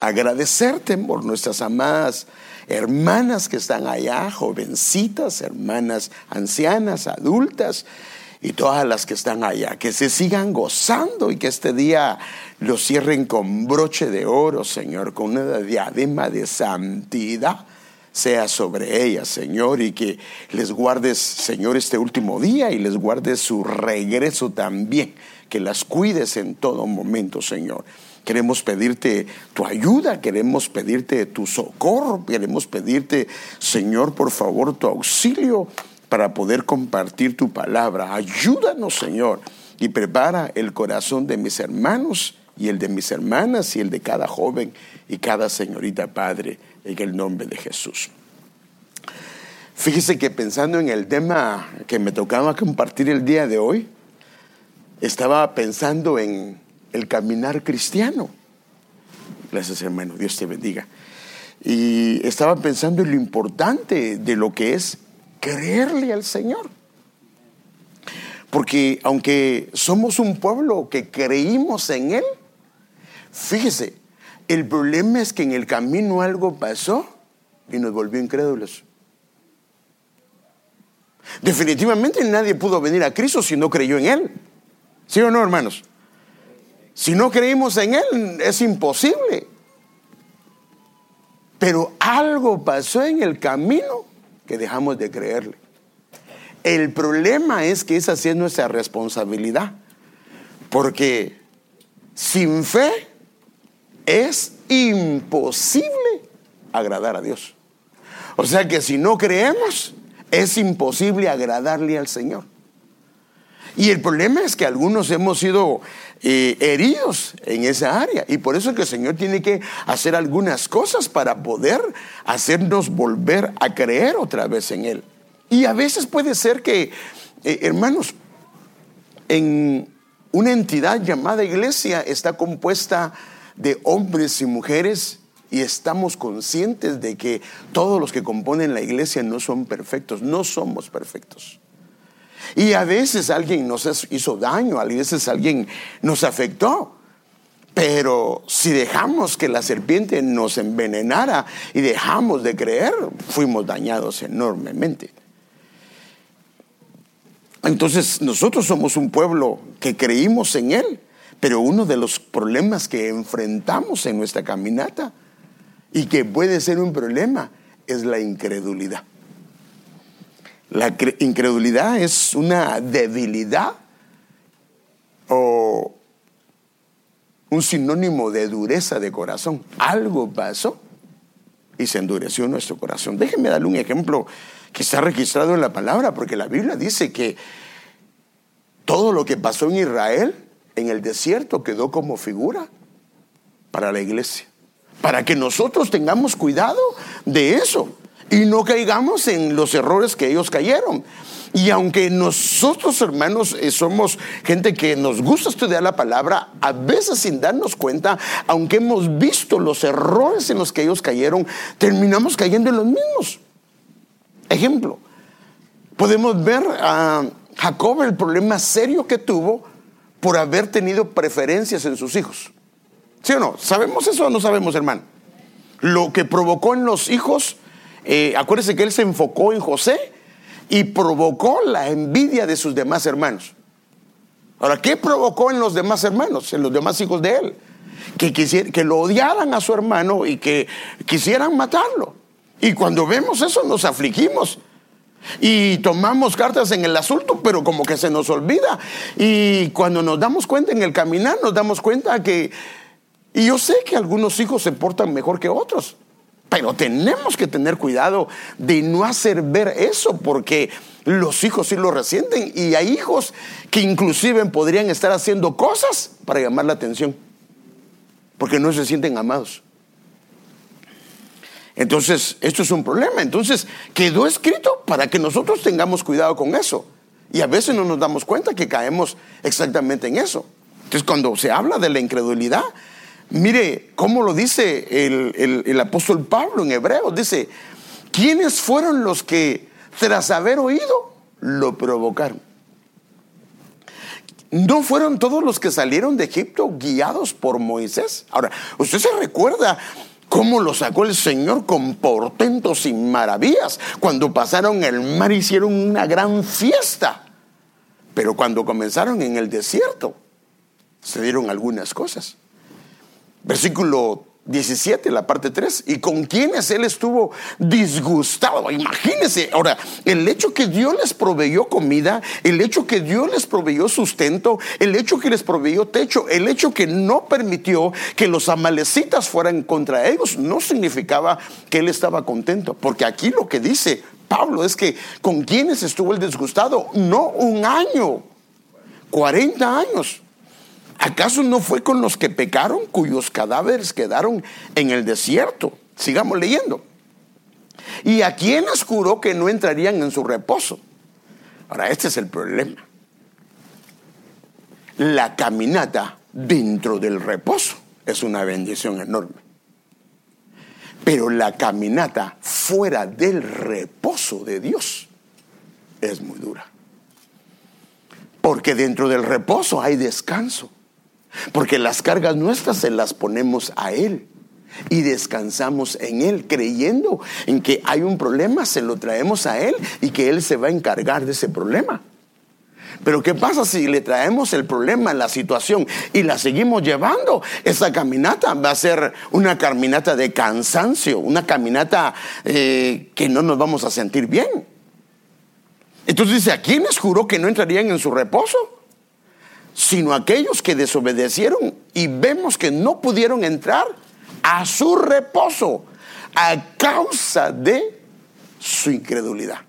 agradecerte por nuestras amadas hermanas que están allá, jovencitas, hermanas ancianas, adultas y todas las que están allá, que se sigan gozando y que este día lo cierren con broche de oro, Señor, con una diadema de santidad sea sobre ellas, Señor, y que les guardes, Señor, este último día y les guardes su regreso también, que las cuides en todo momento, Señor. Queremos pedirte tu ayuda, queremos pedirte tu socorro, queremos pedirte, Señor, por favor, tu auxilio para poder compartir tu palabra. Ayúdanos, Señor, y prepara el corazón de mis hermanos y el de mis hermanas y el de cada joven y cada señorita Padre, en el nombre de Jesús. Fíjese que pensando en el tema que me tocaba compartir el día de hoy, estaba pensando en el caminar cristiano. Gracias hermano, Dios te bendiga. Y estaba pensando en lo importante de lo que es creerle al Señor. Porque aunque somos un pueblo que creímos en Él, fíjese, el problema es que en el camino algo pasó y nos volvió incrédulos. Definitivamente nadie pudo venir a Cristo si no creyó en Él. ¿Sí o no, hermanos? Si no creímos en Él, es imposible. Pero algo pasó en el camino que dejamos de creerle. El problema es que esa sí es nuestra responsabilidad. Porque sin fe es imposible agradar a Dios. O sea que si no creemos, es imposible agradarle al Señor. Y el problema es que algunos hemos sido eh, heridos en esa área. Y por eso es que el Señor tiene que hacer algunas cosas para poder hacernos volver a creer otra vez en Él. Y a veces puede ser que, eh, hermanos, en una entidad llamada iglesia está compuesta de hombres y mujeres y estamos conscientes de que todos los que componen la iglesia no son perfectos, no somos perfectos. Y a veces alguien nos hizo daño, a veces alguien nos afectó. Pero si dejamos que la serpiente nos envenenara y dejamos de creer, fuimos dañados enormemente. Entonces nosotros somos un pueblo que creímos en Él, pero uno de los problemas que enfrentamos en nuestra caminata y que puede ser un problema es la incredulidad. La incredulidad es una debilidad o un sinónimo de dureza de corazón. Algo pasó y se endureció nuestro corazón. Déjenme darle un ejemplo que está registrado en la palabra, porque la Biblia dice que todo lo que pasó en Israel, en el desierto, quedó como figura para la iglesia. Para que nosotros tengamos cuidado de eso y no caigamos en los errores que ellos cayeron. Y aunque nosotros, hermanos, eh, somos gente que nos gusta estudiar la palabra, a veces sin darnos cuenta, aunque hemos visto los errores en los que ellos cayeron, terminamos cayendo en los mismos. Ejemplo, podemos ver a Jacob el problema serio que tuvo por haber tenido preferencias en sus hijos. ¿Sí o no? ¿Sabemos eso o no sabemos, hermano? Lo que provocó en los hijos eh, acuérdese que él se enfocó en José y provocó la envidia de sus demás hermanos. Ahora, ¿qué provocó en los demás hermanos, en los demás hijos de él? Que, que lo odiaran a su hermano y que quisieran matarlo. Y cuando vemos eso nos afligimos. Y tomamos cartas en el asunto, pero como que se nos olvida. Y cuando nos damos cuenta en el caminar, nos damos cuenta que... Y yo sé que algunos hijos se portan mejor que otros. Pero tenemos que tener cuidado de no hacer ver eso porque los hijos sí lo resienten y hay hijos que inclusive podrían estar haciendo cosas para llamar la atención porque no se sienten amados. Entonces, esto es un problema. Entonces, quedó escrito para que nosotros tengamos cuidado con eso. Y a veces no nos damos cuenta que caemos exactamente en eso. Entonces, cuando se habla de la incredulidad, Mire cómo lo dice el, apóstol Pablo en Hebreos. Dice, ¿quiénes fueron los que tras haber oído lo provocaron? ¿No fueron todos los que salieron de Egipto guiados por Moisés? Ahora, ¿usted se recuerda cómo lo sacó el Señor con portentos y maravillas? Cuando pasaron el mar hicieron una gran fiesta. Pero cuando comenzaron en el desierto, se dieron algunas cosas. Versículo 17, la parte 3, y con quienes él estuvo disgustado. Imagínense, ahora, el hecho que Dios les proveyó comida, el hecho que Dios les proveyó sustento, el hecho que les proveyó techo, el hecho que no permitió que los amalecitas fueran contra ellos, no significaba que él estaba contento, porque aquí lo que dice Pablo es que con quienes estuvo el disgustado, no un año, 40 años. ¿Acaso no fue con los que pecaron, cuyos cadáveres quedaron en el desierto? Sigamos leyendo. ¿Y a quienes juró que no entrarían en su reposo? Ahora, este es el problema. La caminata dentro del reposo es una bendición enorme. Pero la caminata fuera del reposo de Dios es muy dura. Porque dentro del reposo hay descanso. Porque las cargas nuestras se las ponemos a Él y descansamos en Él, creyendo en que hay un problema, se lo traemos a Él y que Él se va a encargar de ese problema. Pero ¿qué pasa si le traemos el problema, la situación y la seguimos llevando? Esa caminata va a ser una caminata de cansancio, una caminata eh, que no nos vamos a sentir bien. Entonces dice, ¿a quiénes juró que no entrarían en su reposo? Sino aquellos que desobedecieron y vemos que no pudieron entrar a su reposo a causa de su incredulidad.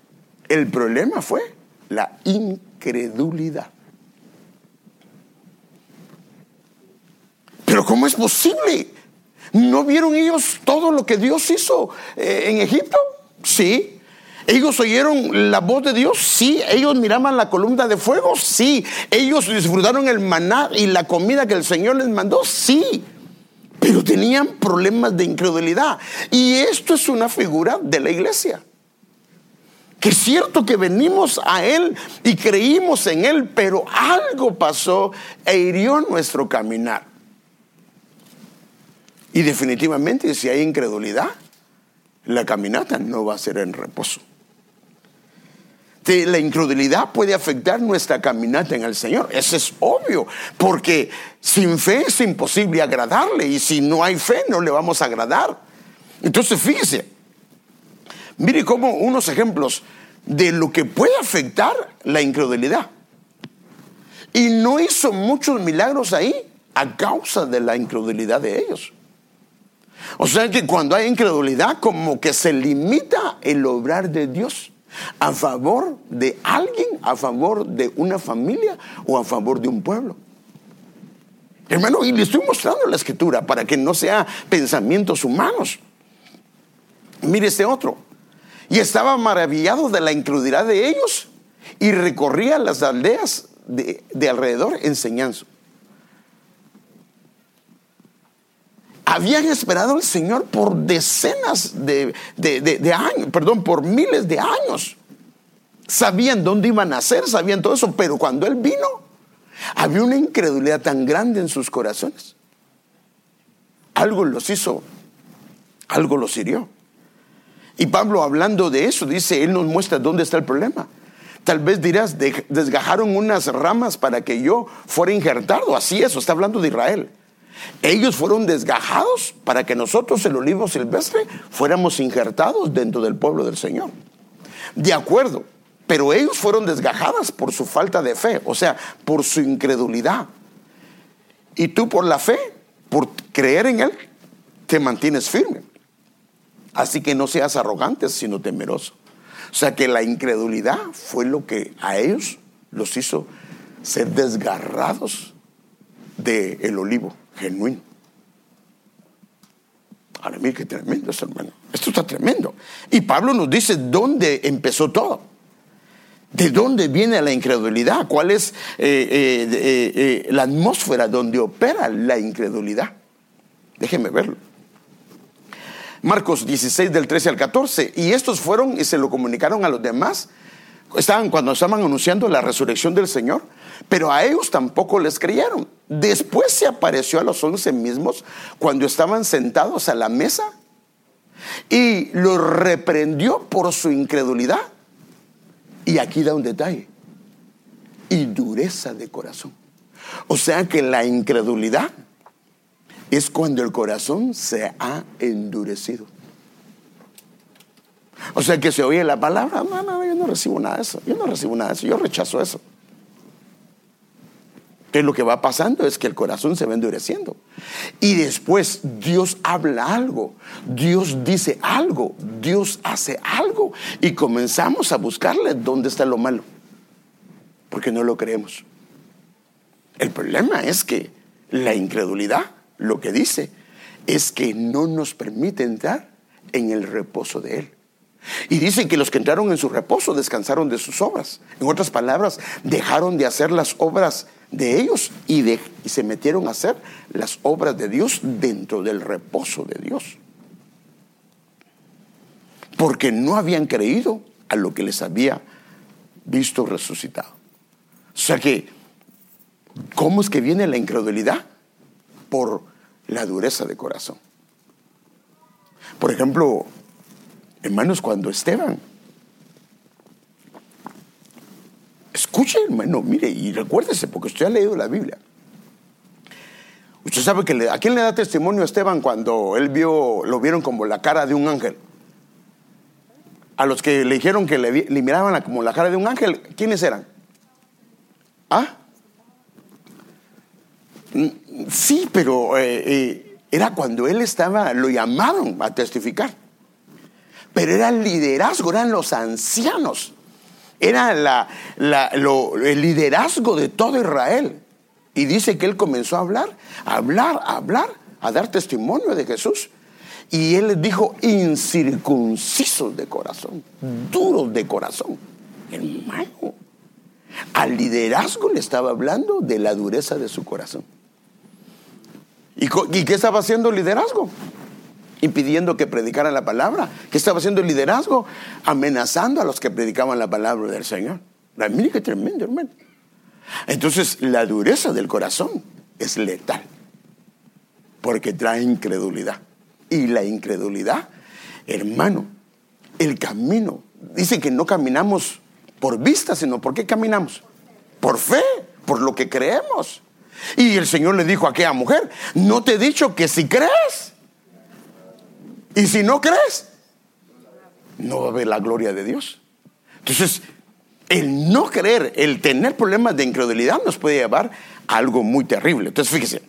El problema fue la incredulidad. Pero ¿cómo es posible? ¿No vieron ellos todo lo que Dios hizo eh, en Egipto? Sí, ¿Ellos oyeron la voz de Dios? Sí. ¿Ellos miraban la columna de fuego? Sí. ¿Ellos disfrutaron el maná y la comida que el Señor les mandó? Sí. Pero tenían problemas de incredulidad. Y esto es una figura de la iglesia. Que es cierto que venimos a Él y creímos en Él, pero algo pasó e hirió nuestro caminar. Y definitivamente si hay incredulidad, la caminata no va a ser en reposo la incredulidad puede afectar nuestra caminata en el Señor. Eso es obvio, porque sin fe es imposible agradarle y si no hay fe no le vamos a agradar. Entonces fíjese, mire como unos ejemplos de lo que puede afectar la incredulidad. Y no hizo muchos milagros ahí a causa de la incredulidad de ellos. O sea que cuando hay incredulidad, como que se limita el obrar de Dios a favor de alguien, a favor de una familia o a favor de un pueblo. Hermano, y le estoy mostrando la escritura para que no sea pensamientos humanos. Mire este otro. Y estaba maravillado de la incredulidad de ellos y recorría las aldeas de, alrededor enseñando. Habían esperado al Señor por decenas de, años, perdón, por miles de años. Sabían dónde iban a nacer, sabían todo eso, pero cuando Él vino, había una incredulidad tan grande en sus corazones. Algo los hizo, algo los hirió. Y Pablo hablando de eso, dice, Él nos muestra dónde está el problema. Tal vez dirás, desgajaron unas ramas para que yo fuera injertado. Así es, está hablando de Israel. Ellos fueron desgajados para que nosotros, el olivo silvestre, fuéramos injertados dentro del pueblo del Señor. De acuerdo, pero ellos fueron desgajadas por su falta de fe, o sea, por su incredulidad. Y tú por la fe, por creer en Él, te mantienes firme. Así que no seas arrogante, sino temeroso. O sea que la incredulidad fue lo que a ellos los hizo ser desgarrados del olivo genuino. Ahora, mire qué tremendo esto, hermano. Esto está tremendo. Y Pablo nos dice dónde empezó todo. ¿De dónde viene la incredulidad? ¿Cuál es eh, eh, eh, la atmósfera donde opera la incredulidad? Déjenme verlo. Marcos 16 del 13 al 14. Y estos fueron y se lo comunicaron a los demás estaban cuando estaban anunciando la resurrección del Señor, pero a ellos tampoco les creyeron. Después se apareció a los once mismos cuando estaban sentados a la mesa y los reprendió por su incredulidad. Y aquí da un detalle, y dureza de corazón. O sea que la incredulidad es cuando el corazón se ha endurecido. O sea que se oye la palabra, no, no, yo no recibo nada de eso, yo no recibo nada de eso, yo rechazo eso. Que lo que va pasando es que el corazón se va endureciendo. Y después Dios habla algo, Dios dice algo, Dios hace algo. Y comenzamos a buscarle dónde está lo malo. Porque no lo creemos. El problema es que la incredulidad, lo que dice, es que no nos permite entrar en el reposo de Él. Y dice que los que entraron en su reposo descansaron de sus obras. En otras palabras, dejaron de hacer las obras de ellos y, se metieron a hacer las obras de Dios dentro del reposo de Dios. Porque no habían creído a lo que les había visto resucitado. O sea que, ¿cómo es que viene la incredulidad? Por la dureza de corazón. Por ejemplo, Hermanos, cuando Esteban, escuche hermano, mire y recuérdese, porque usted ha leído la Biblia. Usted sabe que a quién le da testimonio a Esteban cuando él vio, lo vieron como la cara de un ángel. A los que le dijeron que le, miraban como la cara de un ángel, ¿quiénes eran? ¿Ah? Mm, sí, pero eh, eh, era cuando él estaba, lo llamaron a testificar pero era el liderazgo, eran los ancianos, era el liderazgo de todo Israel. Y dice que él comenzó a hablar, a hablar, a hablar, a dar testimonio de Jesús. Y él dijo, incircuncisos de corazón, duros de corazón. Hermano, al liderazgo le estaba hablando de la dureza de su corazón. ¿Y, ¿Y qué estaba haciendo el liderazgo? Impidiendo que predicaran la palabra, que estaba haciendo el liderazgo, amenazando a los que predicaban la palabra del Señor. Mire qué tremendo, hermano. Entonces, la dureza del corazón es letal, porque trae incredulidad. Y la incredulidad, hermano, el camino, dice que no caminamos por vista, sino por qué caminamos? Por fe, por lo que creemos. Y el Señor le dijo a aquella mujer, no te he dicho que si crees, y si no crees, no va a haber la gloria de Dios. Entonces, el no creer, el tener problemas de incredulidad nos puede llevar a algo muy terrible. Entonces, fíjese,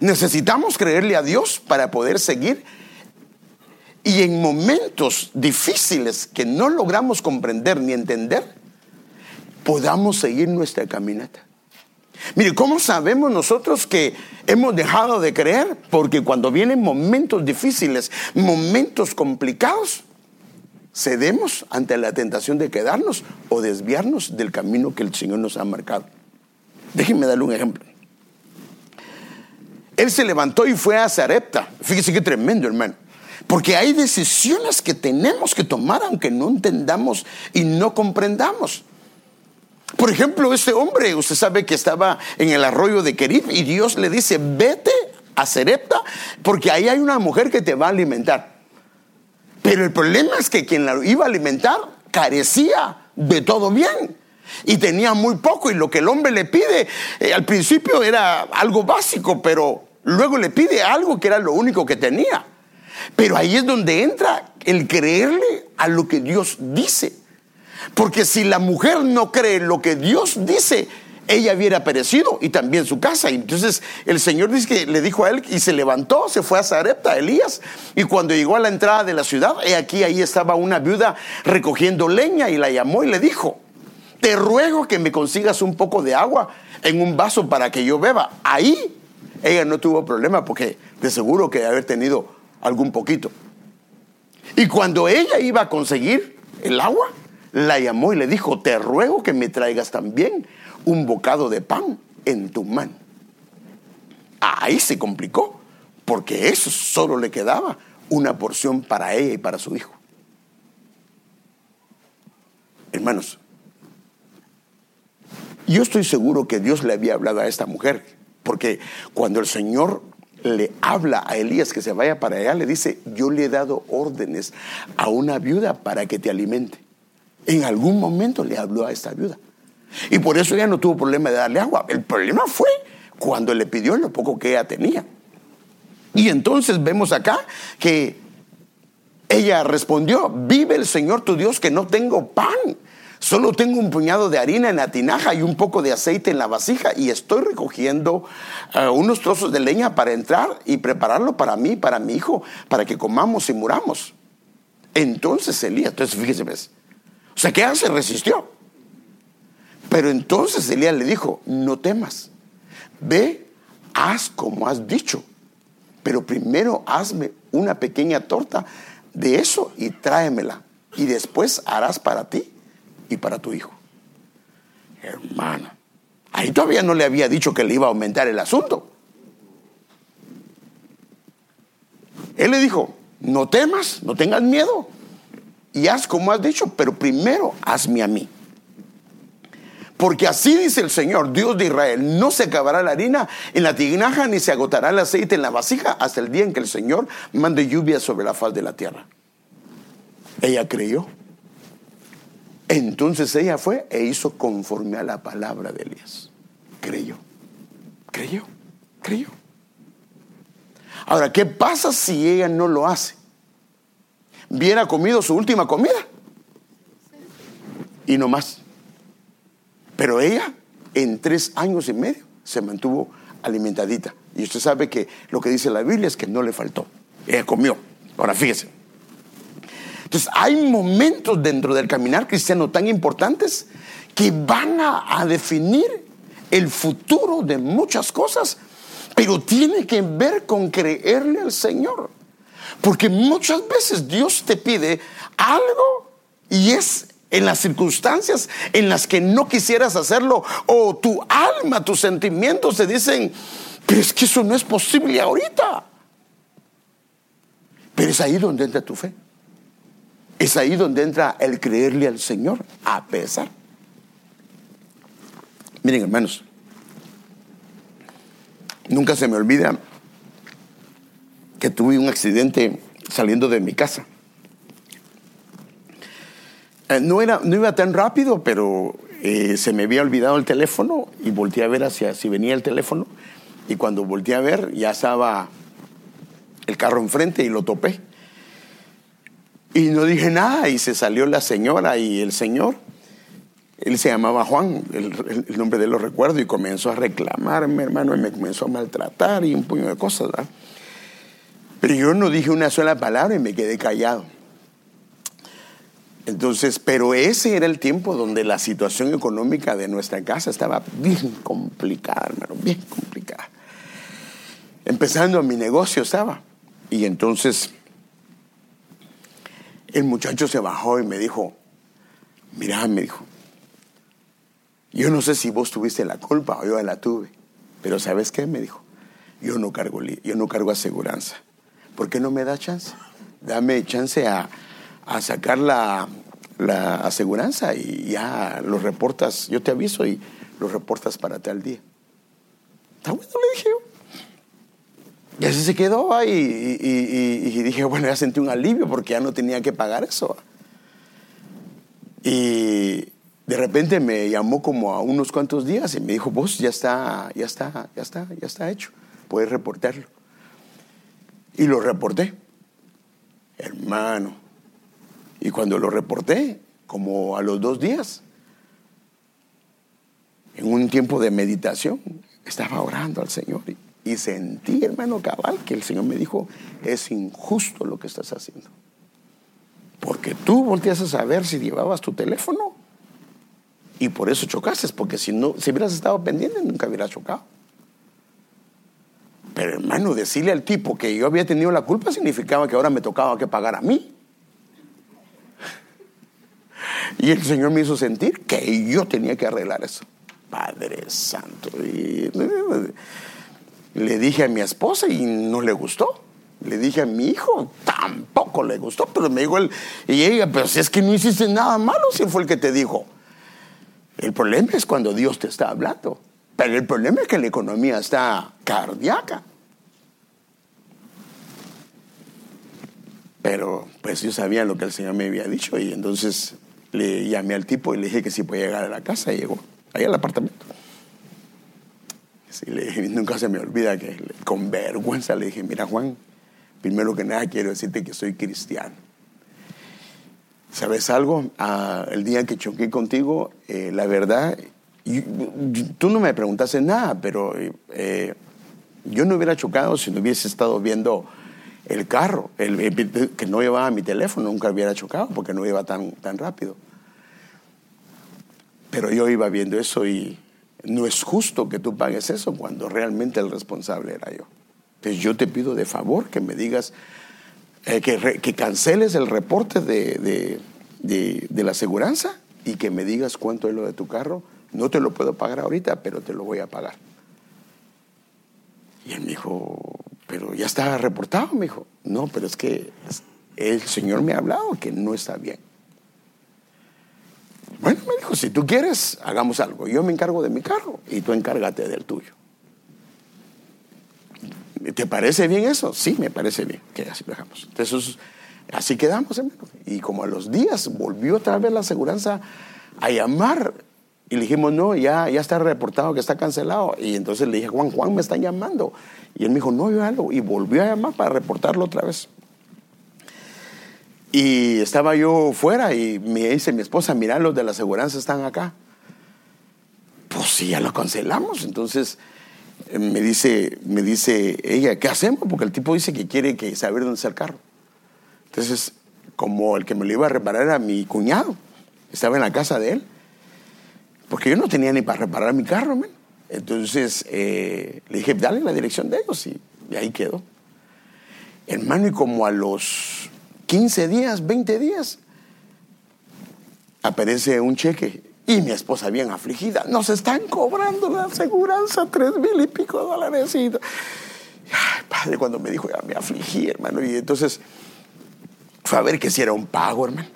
necesitamos creerle a Dios para poder seguir y en momentos difíciles que no logramos comprender ni entender, podamos seguir nuestra caminata. Mire, ¿cómo sabemos nosotros que hemos dejado de creer? Porque cuando vienen momentos difíciles, momentos complicados, cedemos ante la tentación de quedarnos o desviarnos del camino que el Señor nos ha marcado. Déjenme darle un ejemplo. Él se levantó y fue a Zarepta. Fíjese qué tremendo, hermano. Porque hay decisiones que tenemos que tomar aunque no entendamos y no comprendamos. Por ejemplo, este hombre, usted sabe que estaba en el arroyo de Kerib y Dios le dice, vete a Serepta porque ahí hay una mujer que te va a alimentar. Pero el problema es que quien la iba a alimentar carecía de todo bien y tenía muy poco y lo que el hombre le pide eh, al principio era algo básico, pero luego le pide algo que era lo único que tenía. Pero ahí es donde entra el creerle a lo que Dios dice. Porque si la mujer no cree lo que Dios dice, ella hubiera perecido y también su casa. Entonces el Señor dice que le dijo a él y se levantó, se fue a Zarepta, Elías. Y cuando llegó a la entrada de la ciudad, he aquí ahí estaba una viuda recogiendo leña y la llamó y le dijo, te ruego que me consigas un poco de agua en un vaso para que yo beba. Ahí ella no tuvo problema porque de seguro que haber tenido algún poquito. Y cuando ella iba a conseguir el agua, la llamó y le dijo, te ruego que me traigas también un bocado de pan en tu mano. Ahí se complicó, porque eso solo le quedaba una porción para ella y para su hijo. Hermanos, yo estoy seguro que Dios le había hablado a esta mujer, porque cuando el Señor le habla a Elías que se vaya para allá, le dice, yo le he dado órdenes a una viuda para que te alimente. En algún momento le habló a esta viuda. Y por eso ella no tuvo problema de darle agua. El problema fue cuando le pidió lo poco que ella tenía. Y entonces vemos acá que ella respondió, vive el Señor tu Dios que no tengo pan. Solo tengo un puñado de harina en la tinaja y un poco de aceite en la vasija y estoy recogiendo eh, unos trozos de leña para entrar y prepararlo para mí, para mi hijo, para que comamos y muramos. Entonces Elías, entonces fíjese, ¿ves? Ella se resistió. Pero entonces Elías le dijo, no temas, ve, haz como has dicho, pero primero hazme una pequeña torta de eso y tráemela. Y después harás para ti y para tu hijo. Hermano, ahí todavía no le había dicho que le iba a aumentar el asunto. Él le dijo, no temas, no tengas miedo y haz como has dicho, pero primero hazme a mí. Porque así dice el Señor, Dios de Israel, no se acabará la harina en la tinaja ni se agotará el aceite en la vasija hasta el día en que el Señor mande lluvia sobre la faz de la tierra. Ella creyó. Entonces ella fue e hizo conforme a la palabra de Elías. Creyó, creyó, creyó. Ahora, ¿qué pasa si ella no lo hace? Viera comido su última comida y no más. Pero ella en tres años y medio se mantuvo alimentadita. Y usted sabe que lo que dice la Biblia es que no le faltó. Ella comió. Ahora fíjese. Entonces hay momentos dentro del caminar cristiano tan importantes que van a, definir el futuro de muchas cosas, pero tiene que ver con creerle al Señor. Porque muchas veces Dios te pide algo y es en las circunstancias en las que no quisieras hacerlo o tu alma, tus sentimientos te dicen, pero es que eso no es posible ahorita. Pero es ahí donde entra tu fe. Es ahí donde entra el creerle al Señor, a pesar. Miren, hermanos, nunca se me olvida que tuve un accidente saliendo de mi casa. Eh, no, era, no iba tan rápido, pero eh, se me había olvidado el teléfono y volteé a ver hacia si venía el teléfono. Y cuando volteé a ver, ya estaba el carro enfrente y lo topé. Y no dije nada y se salió la señora y el señor. Él se llamaba Juan, el, nombre de él lo recuerdo, y comenzó a reclamarme, hermano, y me comenzó a maltratar y un puño de cosas. Pero yo no dije una sola palabra y me quedé callado. Entonces, pero ese era el tiempo donde la situación económica de nuestra casa estaba bien complicada, hermano, bien complicada. Empezando mi negocio estaba. Y entonces el muchacho se bajó y me dijo, mira, me dijo, yo no sé si vos tuviste la culpa o yo la tuve, pero ¿sabes qué? Me dijo, yo no cargo, yo no cargo aseguranza. ¿Por qué no me da chance? Dame chance a, sacar la, la aseguranza y ya lo reportas, yo te aviso y lo reportas para tal día. Está bueno, le dije yo. Y así se quedó ahí y, dije, bueno, ya sentí un alivio porque ya no tenía que pagar eso. Y de repente me llamó como a unos cuantos días y me dijo, vos ya está, ya está, ya está, ya está hecho. Puedes reportarlo. Y lo reporté. Hermano. Y cuando lo reporté, como a los dos días, en un tiempo de meditación, estaba orando al Señor. Y sentí, hermano cabal, que el Señor me dijo, es injusto lo que estás haciendo. Porque tú volteas a saber si llevabas tu teléfono y por eso chocaste, porque si no, si hubieras estado pendiente, nunca hubieras chocado. Pero hermano, decirle al tipo que yo había tenido la culpa significaba que ahora me tocaba que pagar a mí. Y el Señor me hizo sentir que yo tenía que arreglar eso. Padre Santo. Y le dije a mi esposa y no le gustó. Le dije a mi hijo, tampoco. le gustó, pero me dijo él, y ella, pero si es que no hiciste nada malo, si fue el que te dijo. El problema es cuando Dios te está hablando. Pero el problema es que la economía está cardíaca. Pero pues yo sabía lo que el Señor me había dicho y entonces le llamé al tipo y le dije que si podía llegar a la casa y llegó ahí al apartamento. nunca se me olvida que con vergüenza le dije, mira Juan, primero que nada quiero decirte que soy cristiano. ¿Sabes algo? Ah, el día que choqué contigo, eh, la verdad, tú no me preguntaste nada, pero eh, yo no hubiera chocado si no hubiese estado viendo el carro, el, que no llevaba mi teléfono, nunca hubiera chocado porque no iba tan, tan rápido. Pero yo iba viendo eso y no es justo que tú pagues eso cuando realmente el responsable era yo. Entonces yo te pido de favor que me digas, eh, que, que, canceles el reporte de, de, de, la aseguranza y que me digas cuánto es lo de tu carro. No te lo puedo pagar ahorita, pero te lo voy a pagar. Y él me dijo, pero ya está reportado, me dijo. No, pero es que el Señor me ha hablado que no está bien. Bueno, me dijo, si tú quieres, hagamos algo. Yo me encargo de mi carro y tú encárgate del tuyo. ¿Te parece bien eso? Sí, me parece bien, que así dejamos. Entonces, así quedamos. Y como a los días volvió otra vez la aseguranza a llamar y le dijimos, no, ya, ya está reportado que está cancelado. Y entonces le dije, Juan, Juan me están llamando. Y él me dijo, no, yo algo. Y volvió a llamar para reportarlo otra vez. Y estaba yo fuera y me dice mi esposa, mira, los de la aseguranza están acá. Pues sí, ya lo cancelamos. Entonces eh, me dice, me dice ella, ¿qué hacemos? Porque el tipo dice que quiere que saber dónde está el carro. Entonces, como el que me lo iba a reparar era mi cuñado, estaba en la casa de él porque yo no tenía ni para reparar mi carro, Entonces eh, le dije, dale la dirección de ellos y, ahí quedó. Hermano, y como a los 15 días, 20 días, aparece un cheque y mi esposa bien afligida, nos están cobrando la aseguranza tres mil y pico dólares. Y... Ay, padre, cuando me dijo, ya me afligí, hermano. Y entonces fue a ver que si era un pago, hermano.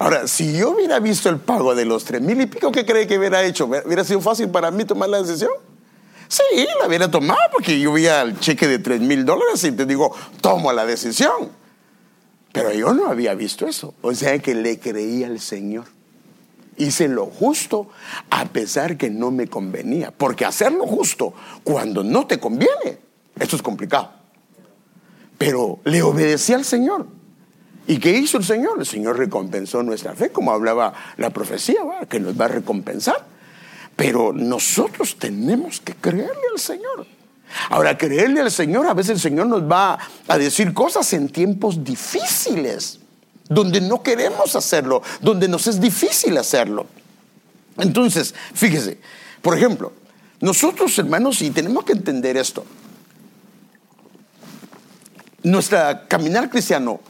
Ahora, si yo hubiera visto el pago de los tres mil y pico, ¿qué cree que hubiera hecho? ¿Hubiera sido fácil para mí tomar la decisión? Sí, la hubiera tomado porque yo veía el cheque de tres mil dólares y te digo, tomo la decisión. Pero yo no había visto eso. O sea que le creí al Señor. Hice lo justo a pesar que no me convenía. Porque hacer lo justo cuando no te conviene, eso es complicado. Pero le obedecí al Señor. ¿Y qué hizo el Señor? El Señor recompensó nuestra fe, como hablaba la profecía, que nos va a recompensar. Pero nosotros tenemos que creerle al Señor. Ahora, creerle al Señor, a veces el Señor nos va a decir cosas en tiempos difíciles, donde no queremos hacerlo, donde nos es difícil hacerlo. Entonces, fíjese, por ejemplo, nosotros hermanos, y tenemos que entender esto, nuestra caminar cristiano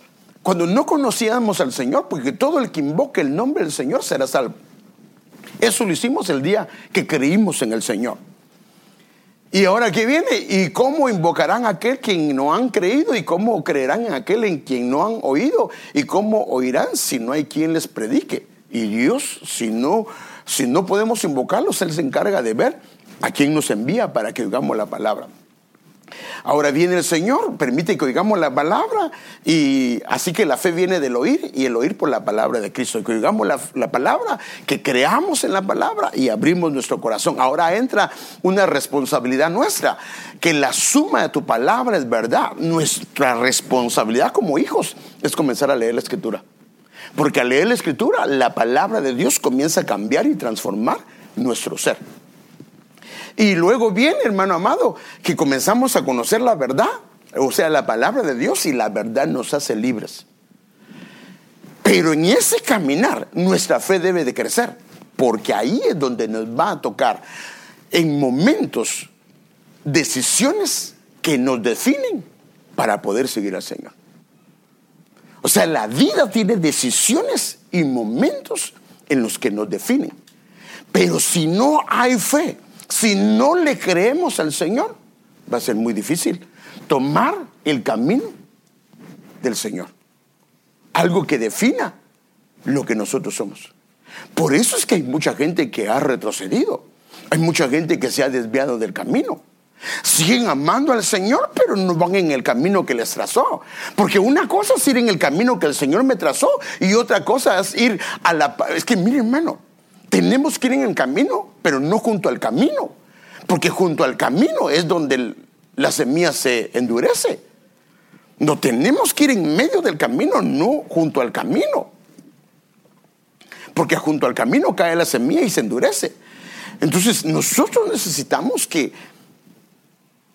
cuando no conocíamos al Señor, porque todo el que invoque el nombre del Señor será salvo. Eso lo hicimos el día que creímos en el Señor. Y ahora que viene, ¿y cómo invocarán a aquel quien no han creído? ¿Y cómo creerán en aquel en quien no han oído? ¿Y cómo oirán si no hay quien les predique? Y Dios, si no, si no podemos invocarlos, Él se encarga de ver a quien nos envía para que oigamos la palabra. Ahora viene el Señor, permite que oigamos la palabra y así que la fe viene del oír y el oír por la palabra de Cristo. Que oigamos la, palabra, que creamos en la palabra y abrimos nuestro corazón. Ahora entra una responsabilidad nuestra, que la suma de tu palabra es verdad. Nuestra responsabilidad como hijos es comenzar a leer la escritura. Porque al leer la escritura, la palabra de Dios comienza a cambiar y transformar nuestro ser. Y luego viene, hermano amado, que comenzamos a conocer la verdad, o sea, la palabra de Dios y la verdad nos hace libres. Pero en ese caminar nuestra fe debe de crecer, porque ahí es donde nos va a tocar en momentos decisiones que nos definen para poder seguir al Señor. O sea, la vida tiene decisiones y momentos en los que nos definen. Pero si no hay fe, si no le creemos al Señor, va a ser muy difícil tomar el camino del Señor. Algo que defina lo que nosotros somos. Por eso es que hay mucha gente que ha retrocedido. Hay mucha gente que se ha desviado del camino. Siguen amando al Señor, pero no van en el camino que les trazó. Porque una cosa es ir en el camino que el Señor me trazó y otra cosa es ir a la... Es que mire hermano, tenemos que ir en el camino, pero no junto al camino. Porque junto al camino es donde la semilla se endurece. No tenemos que ir en medio del camino, no junto al camino. Porque junto al camino cae la semilla y se endurece. Entonces nosotros necesitamos que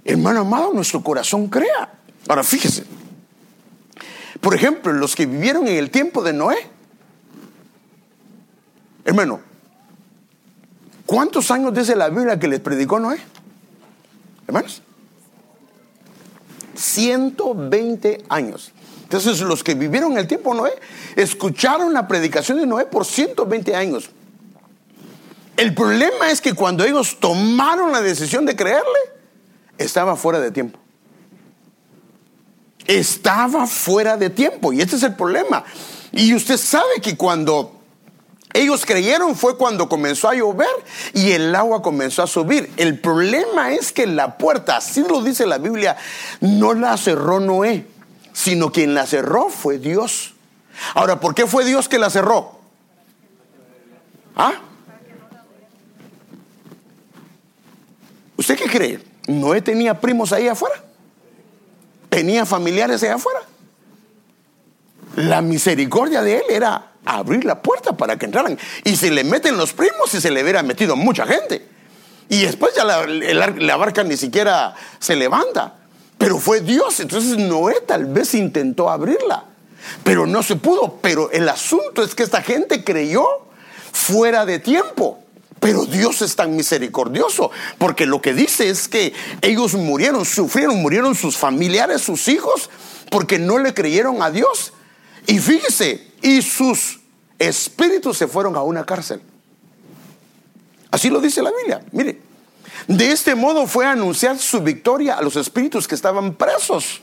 Hermano amado, nuestro corazón crea. Ahora fíjese, por ejemplo, los que vivieron en el tiempo de Noé, hermano, ¿cuántos años dice la Biblia que les predicó Noé? Hermanos, 120 años. Entonces los que vivieron el tiempo de Noé escucharon la predicación de Noé por 120 años. El problema es que cuando ellos tomaron la decisión de creerle, estaba fuera de tiempo. Estaba fuera de tiempo y este es el problema. Y usted sabe que cuando ellos creyeron fue cuando comenzó a llover y el agua comenzó a subir. El problema es que la puerta, así lo dice la Biblia, no la cerró Noé, sino quien la cerró fue Dios. Ahora, ¿por qué fue Dios que la cerró? ¿Ah? ¿Usted qué cree? Noé tenía primos ahí afuera. Tenía familiares ahí afuera. La misericordia de él era abrir la puerta para que entraran. Y se le meten los primos y se le hubiera metido mucha gente. Y después ya la, la, barca ni siquiera se levanta. Pero fue Dios. Entonces Noé tal vez intentó abrirla. Pero no se pudo. Pero el asunto es que esta gente creyó fuera de tiempo. Pero Dios es tan misericordioso, porque lo que dice es que ellos murieron, sufrieron, murieron sus familiares, sus hijos, porque no le creyeron a Dios. Y fíjese, y sus espíritus se fueron a una cárcel. Así lo dice la Biblia. Mire, de este modo fue a anunciar su victoria a los espíritus que estaban presos.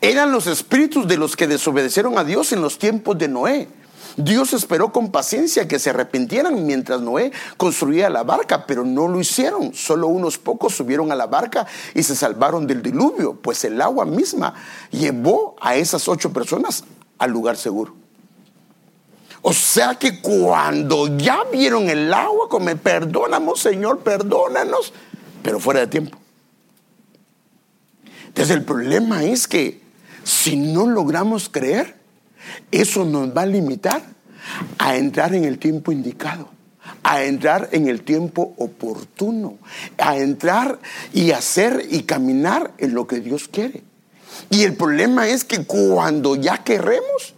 Eran los espíritus de los que desobedecieron a Dios en los tiempos de Noé. Dios esperó con paciencia que se arrepintieran mientras Noé construía la barca, pero no lo hicieron. Solo unos pocos subieron a la barca y se salvaron del diluvio, pues el agua misma llevó a esas ocho personas al lugar seguro. O sea que cuando ya vieron el agua, como perdónamos, Señor, perdónanos, pero fuera de tiempo. Entonces el problema es que si no logramos creer, eso nos va a limitar a entrar en el tiempo indicado, a entrar en el tiempo oportuno, a entrar y hacer y caminar en lo que Dios quiere. Y el problema es que cuando ya queremos,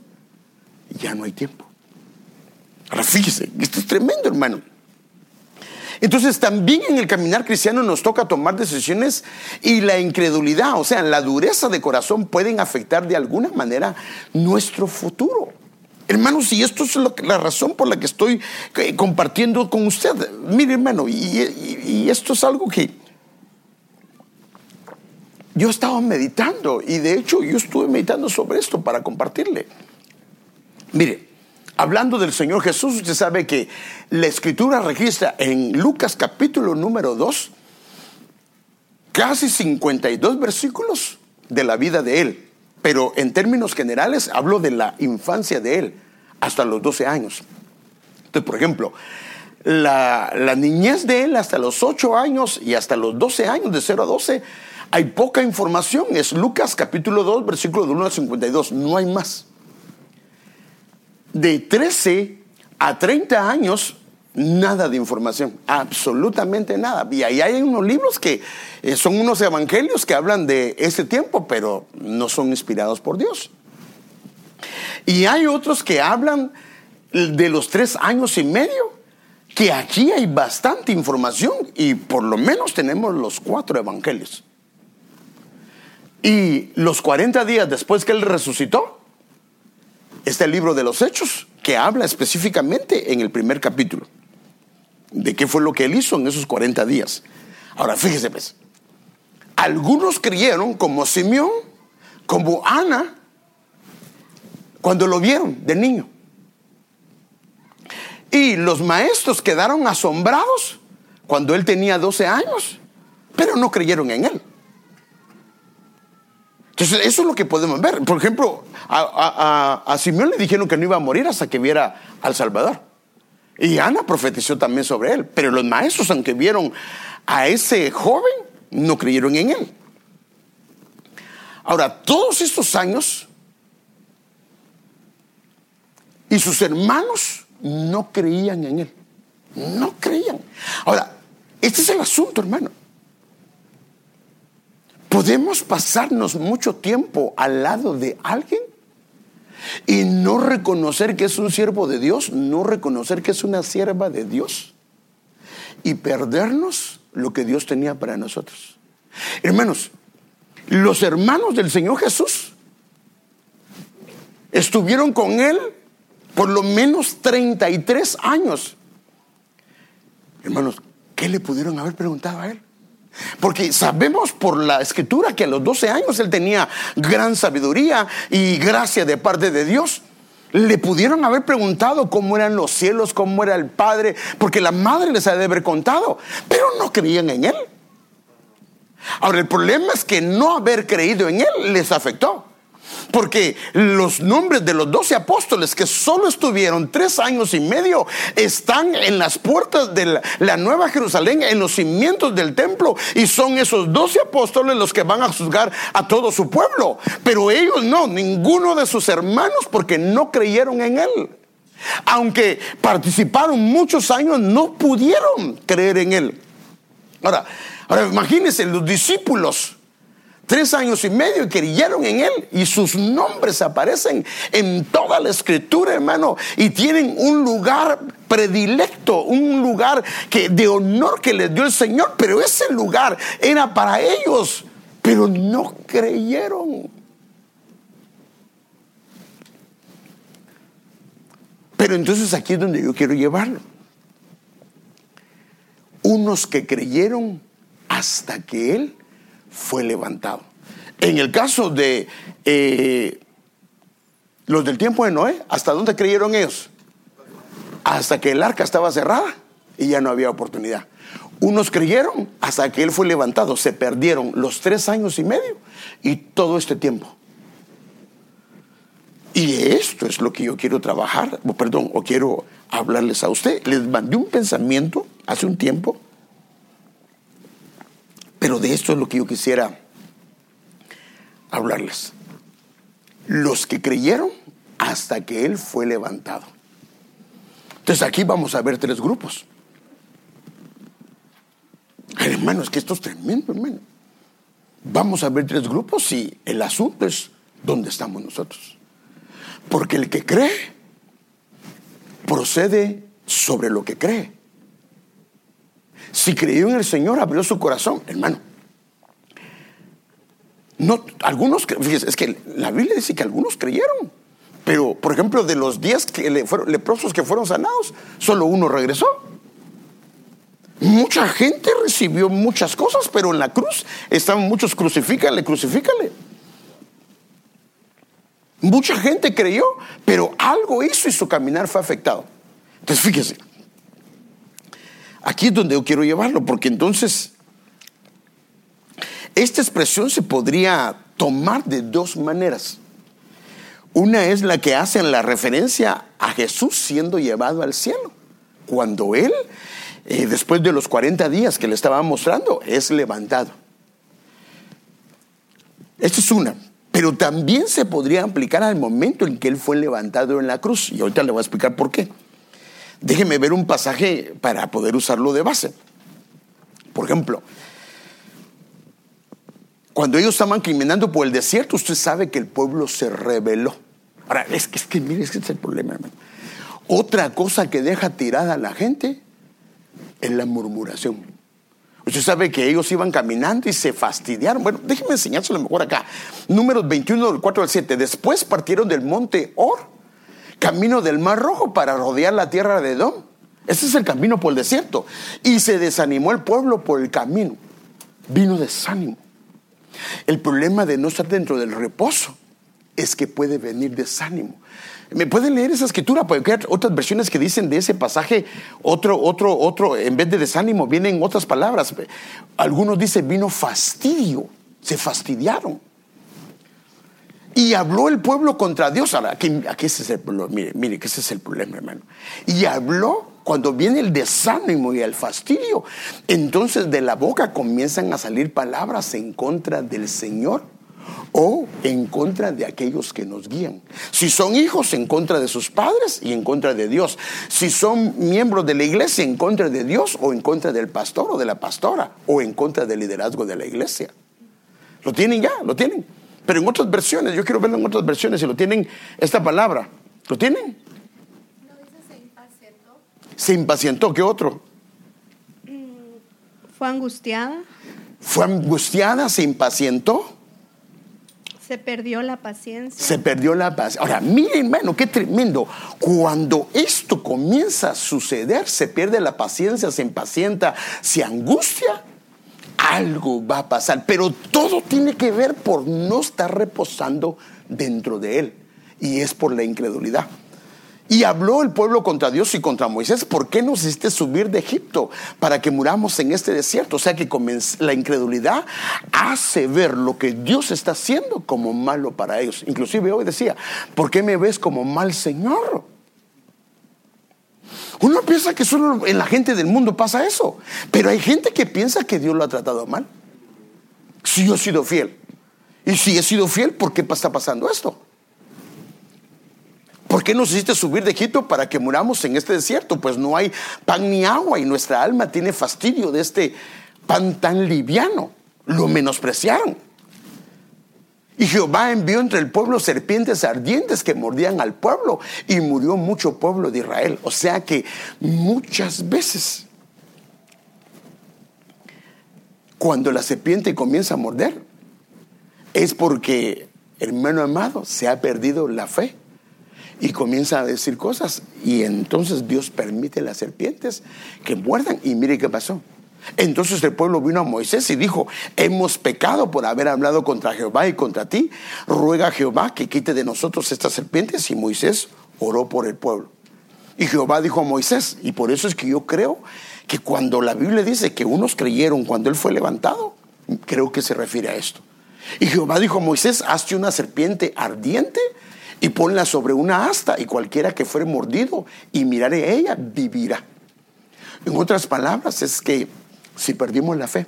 ya no hay tiempo. Ahora fíjese, esto es tremendo, hermano. Entonces también en el caminar cristiano nos toca tomar decisiones y la incredulidad, o sea, la dureza de corazón pueden afectar de alguna manera nuestro futuro. Hermanos, y esto es la razón por la que estoy eh, compartiendo con usted. Mire, hermano, y, esto es algo que yo estaba meditando y de hecho yo estuve meditando sobre esto para compartirle. Mire, hablando del Señor Jesús, usted sabe que la escritura registra en Lucas capítulo número 2 casi 52 versículos de la vida de él. Pero en términos generales hablo de la infancia de él hasta los 12 años. Entonces, por ejemplo, la, niñez de él hasta los 8 años y hasta los 12 años, de 0 a 12, hay poca información. Es Lucas capítulo 2, versículo de 1 al 52. No hay más de 13 a 30 años, nada de información, absolutamente nada. Y ahí hay unos libros que eh, son unos evangelios que hablan de ese tiempo, pero no son inspirados por Dios. Y hay otros que hablan de los tres años y medio, que aquí hay bastante información y por lo menos tenemos los cuatro evangelios. Y los 40 días después que él resucitó, está el libro de los Hechos, que habla específicamente en el primer capítulo de qué fue lo que él hizo en esos 40 días. Ahora, fíjese pues, algunos creyeron como Simeón, como Ana, cuando lo vieron de niño. Y los maestros quedaron asombrados cuando él tenía 12 años, pero no creyeron en él. Entonces, eso es lo que podemos ver. Por ejemplo, a, Simeón le dijeron que no iba a morir hasta que viera al Salvador. Y Ana profetizó también sobre él. Pero los maestros, aunque vieron a ese joven, no creyeron en él. Ahora, todos estos años, y sus hermanos no creían en él. No creían. Ahora, este es el asunto, hermano. Podemos pasarnos mucho tiempo al lado de alguien y no reconocer que es un siervo de Dios, no reconocer que es una sierva de Dios y perdernos lo que Dios tenía para nosotros. Hermanos, los hermanos del Señor Jesús estuvieron con Él por lo menos 33 años. Hermanos, ¿qué le pudieron haber preguntado a Él? Porque sabemos por la escritura que a los 12 años él tenía gran sabiduría y gracia de parte de Dios. Le pudieron haber preguntado cómo eran los cielos, cómo era el Padre, porque la madre les ha de haber contado, pero no creían en Él. Ahora, el problema es que no haber creído en Él les afectó. Porque los nombres de los doce apóstoles que solo estuvieron tres años y medio están en las puertas de la, Nueva Jerusalén, en los cimientos del templo. Y son esos doce apóstoles los que van a juzgar a todo su pueblo. Pero ellos no, ninguno de sus hermanos porque no creyeron en él. Aunque participaron muchos años, no pudieron creer en él. Ahora, ahora imagínense los discípulos tres años y medio y creyeron en él y sus nombres aparecen en toda la escritura, hermano, y tienen un lugar predilecto, un lugar que, de honor que les dio el Señor, pero ese lugar era para ellos, pero no creyeron. Pero entonces aquí es donde yo quiero llevarlo. Unos que creyeron hasta que Él fue levantado. En el caso de eh, los del tiempo de Noé, ¿hasta dónde creyeron ellos? Hasta que el arca estaba cerrada y ya no había oportunidad. Unos creyeron hasta que él fue levantado, se perdieron los tres años y medio y todo este tiempo. Y esto es lo que yo quiero trabajar, perdón, o quiero hablarles a usted. Les mandé un pensamiento hace un tiempo pero de esto es lo que yo quisiera hablarles. Los que creyeron hasta que Él fue levantado. Entonces aquí vamos a ver tres grupos. hermano, es que esto es tremendo, hermano. Vamos a ver tres grupos y el asunto es dónde estamos nosotros. Porque el que cree procede sobre lo que cree. Si creyó en el Señor, abrió su corazón, hermano. No, algunos, fíjese, es que la Biblia dice que algunos creyeron. Pero, por ejemplo, de los diez que leprosos que fueron sanados, solo uno regresó. Mucha gente recibió muchas cosas, pero en la cruz estaban muchos crucifícale, crucifícale. Mucha gente creyó, pero algo hizo y su caminar fue afectado. Entonces, fíjese, Aquí es donde yo quiero llevarlo, porque entonces esta expresión se podría tomar de dos maneras. Una es la que hace la referencia a Jesús siendo llevado al cielo, cuando Él, eh, después de los 40 días que le estaba mostrando, es levantado. Esta es una, pero también se podría aplicar al momento en que Él fue levantado en la cruz, y ahorita le voy a explicar por qué. Déjeme ver un pasaje para poder usarlo de base. Por ejemplo, cuando ellos estaban caminando por el desierto, usted sabe que el pueblo se rebeló. Ahora, es que, es mire, es que es el problema. Otra cosa que deja tirada a la gente es la murmuración. Usted sabe que ellos iban caminando y se fastidiaron. Bueno, déjeme enseñárselo mejor acá. Números 21, del 4 al 7. Después partieron del monte Or camino del Mar Rojo para rodear la tierra de Edom. Ese es el camino por el desierto. Y se desanimó el pueblo por el camino. Vino desánimo. El problema de no estar dentro del reposo es que puede venir desánimo. ¿Me pueden leer esa escritura? Porque hay otras versiones que dicen de ese pasaje, otro, otro, otro, en vez de desánimo, vienen otras palabras. Algunos dicen vino fastidio, se fastidiaron. Y habló el pueblo contra Dios. Ahora, aquí, aquí ese es el problema. Mire, mire, que ese es el problema, hermano. Y habló cuando viene el desánimo y el fastidio. Entonces de la boca comienzan a salir palabras en contra del Señor o en contra de aquellos que nos guían. Si son hijos, en contra de sus padres y en contra de Dios. Si son miembros de la iglesia, en contra de Dios o en contra del pastor o de la pastora o en contra del liderazgo de la iglesia. Lo tienen ya, lo tienen. Pero en otras versiones, yo quiero verlo en otras versiones, si lo tienen esta palabra. ¿Lo tienen? No, dice se impacientó. Se impacientó, ¿qué otro? Mm, fue angustiada. Fue angustiada, se impacientó. Se perdió la paciencia. Se perdió la paciencia. Ahora, miren, hermano, qué tremendo. Cuando esto comienza a suceder, se pierde la paciencia, se impacienta, se angustia, algo va a pasar. Pero todo tiene que ver por no estar reposando dentro de él. Y es por la incredulidad. Y habló el pueblo contra Dios y contra Moisés, ¿por qué nos hiciste subir de Egipto para que muramos en este desierto? O sea que la incredulidad hace ver lo que Dios está haciendo como malo para ellos. Inclusive hoy decía, ¿por qué me ves como mal Señor? Uno piensa que solo en la gente del mundo pasa eso, pero hay gente que piensa que Dios lo ha tratado mal. Si yo he sido fiel, y si he sido fiel, ¿por qué está pasando esto? ¿Por qué nos hiciste subir de Egipto para que muramos en este desierto? Pues no hay pan ni agua y nuestra alma tiene fastidio de este pan tan liviano. Lo menospreciaron. Y Jehová envió entre el pueblo serpientes ardientes que mordían al pueblo y murió mucho pueblo de Israel. O sea que muchas veces cuando la serpiente comienza a morder es porque, hermano amado, se ha perdido la fe y comienza a decir cosas. Y entonces Dios permite las serpientes que muerdan. Y mire qué pasó. Entonces el pueblo vino a Moisés y dijo, hemos pecado por haber hablado contra Jehová y contra ti. Ruega a Jehová que quite de nosotros estas serpientes. Y Moisés oró por el pueblo. Y Jehová dijo a Moisés, y por eso es que yo creo que cuando la Biblia dice que unos creyeron cuando él fue levantado, creo que se refiere a esto. Y Jehová dijo a Moisés, hazte una serpiente ardiente y ponla sobre una asta y cualquiera que fuere mordido y mirare ella vivirá. En otras palabras, es que si perdimos la fe,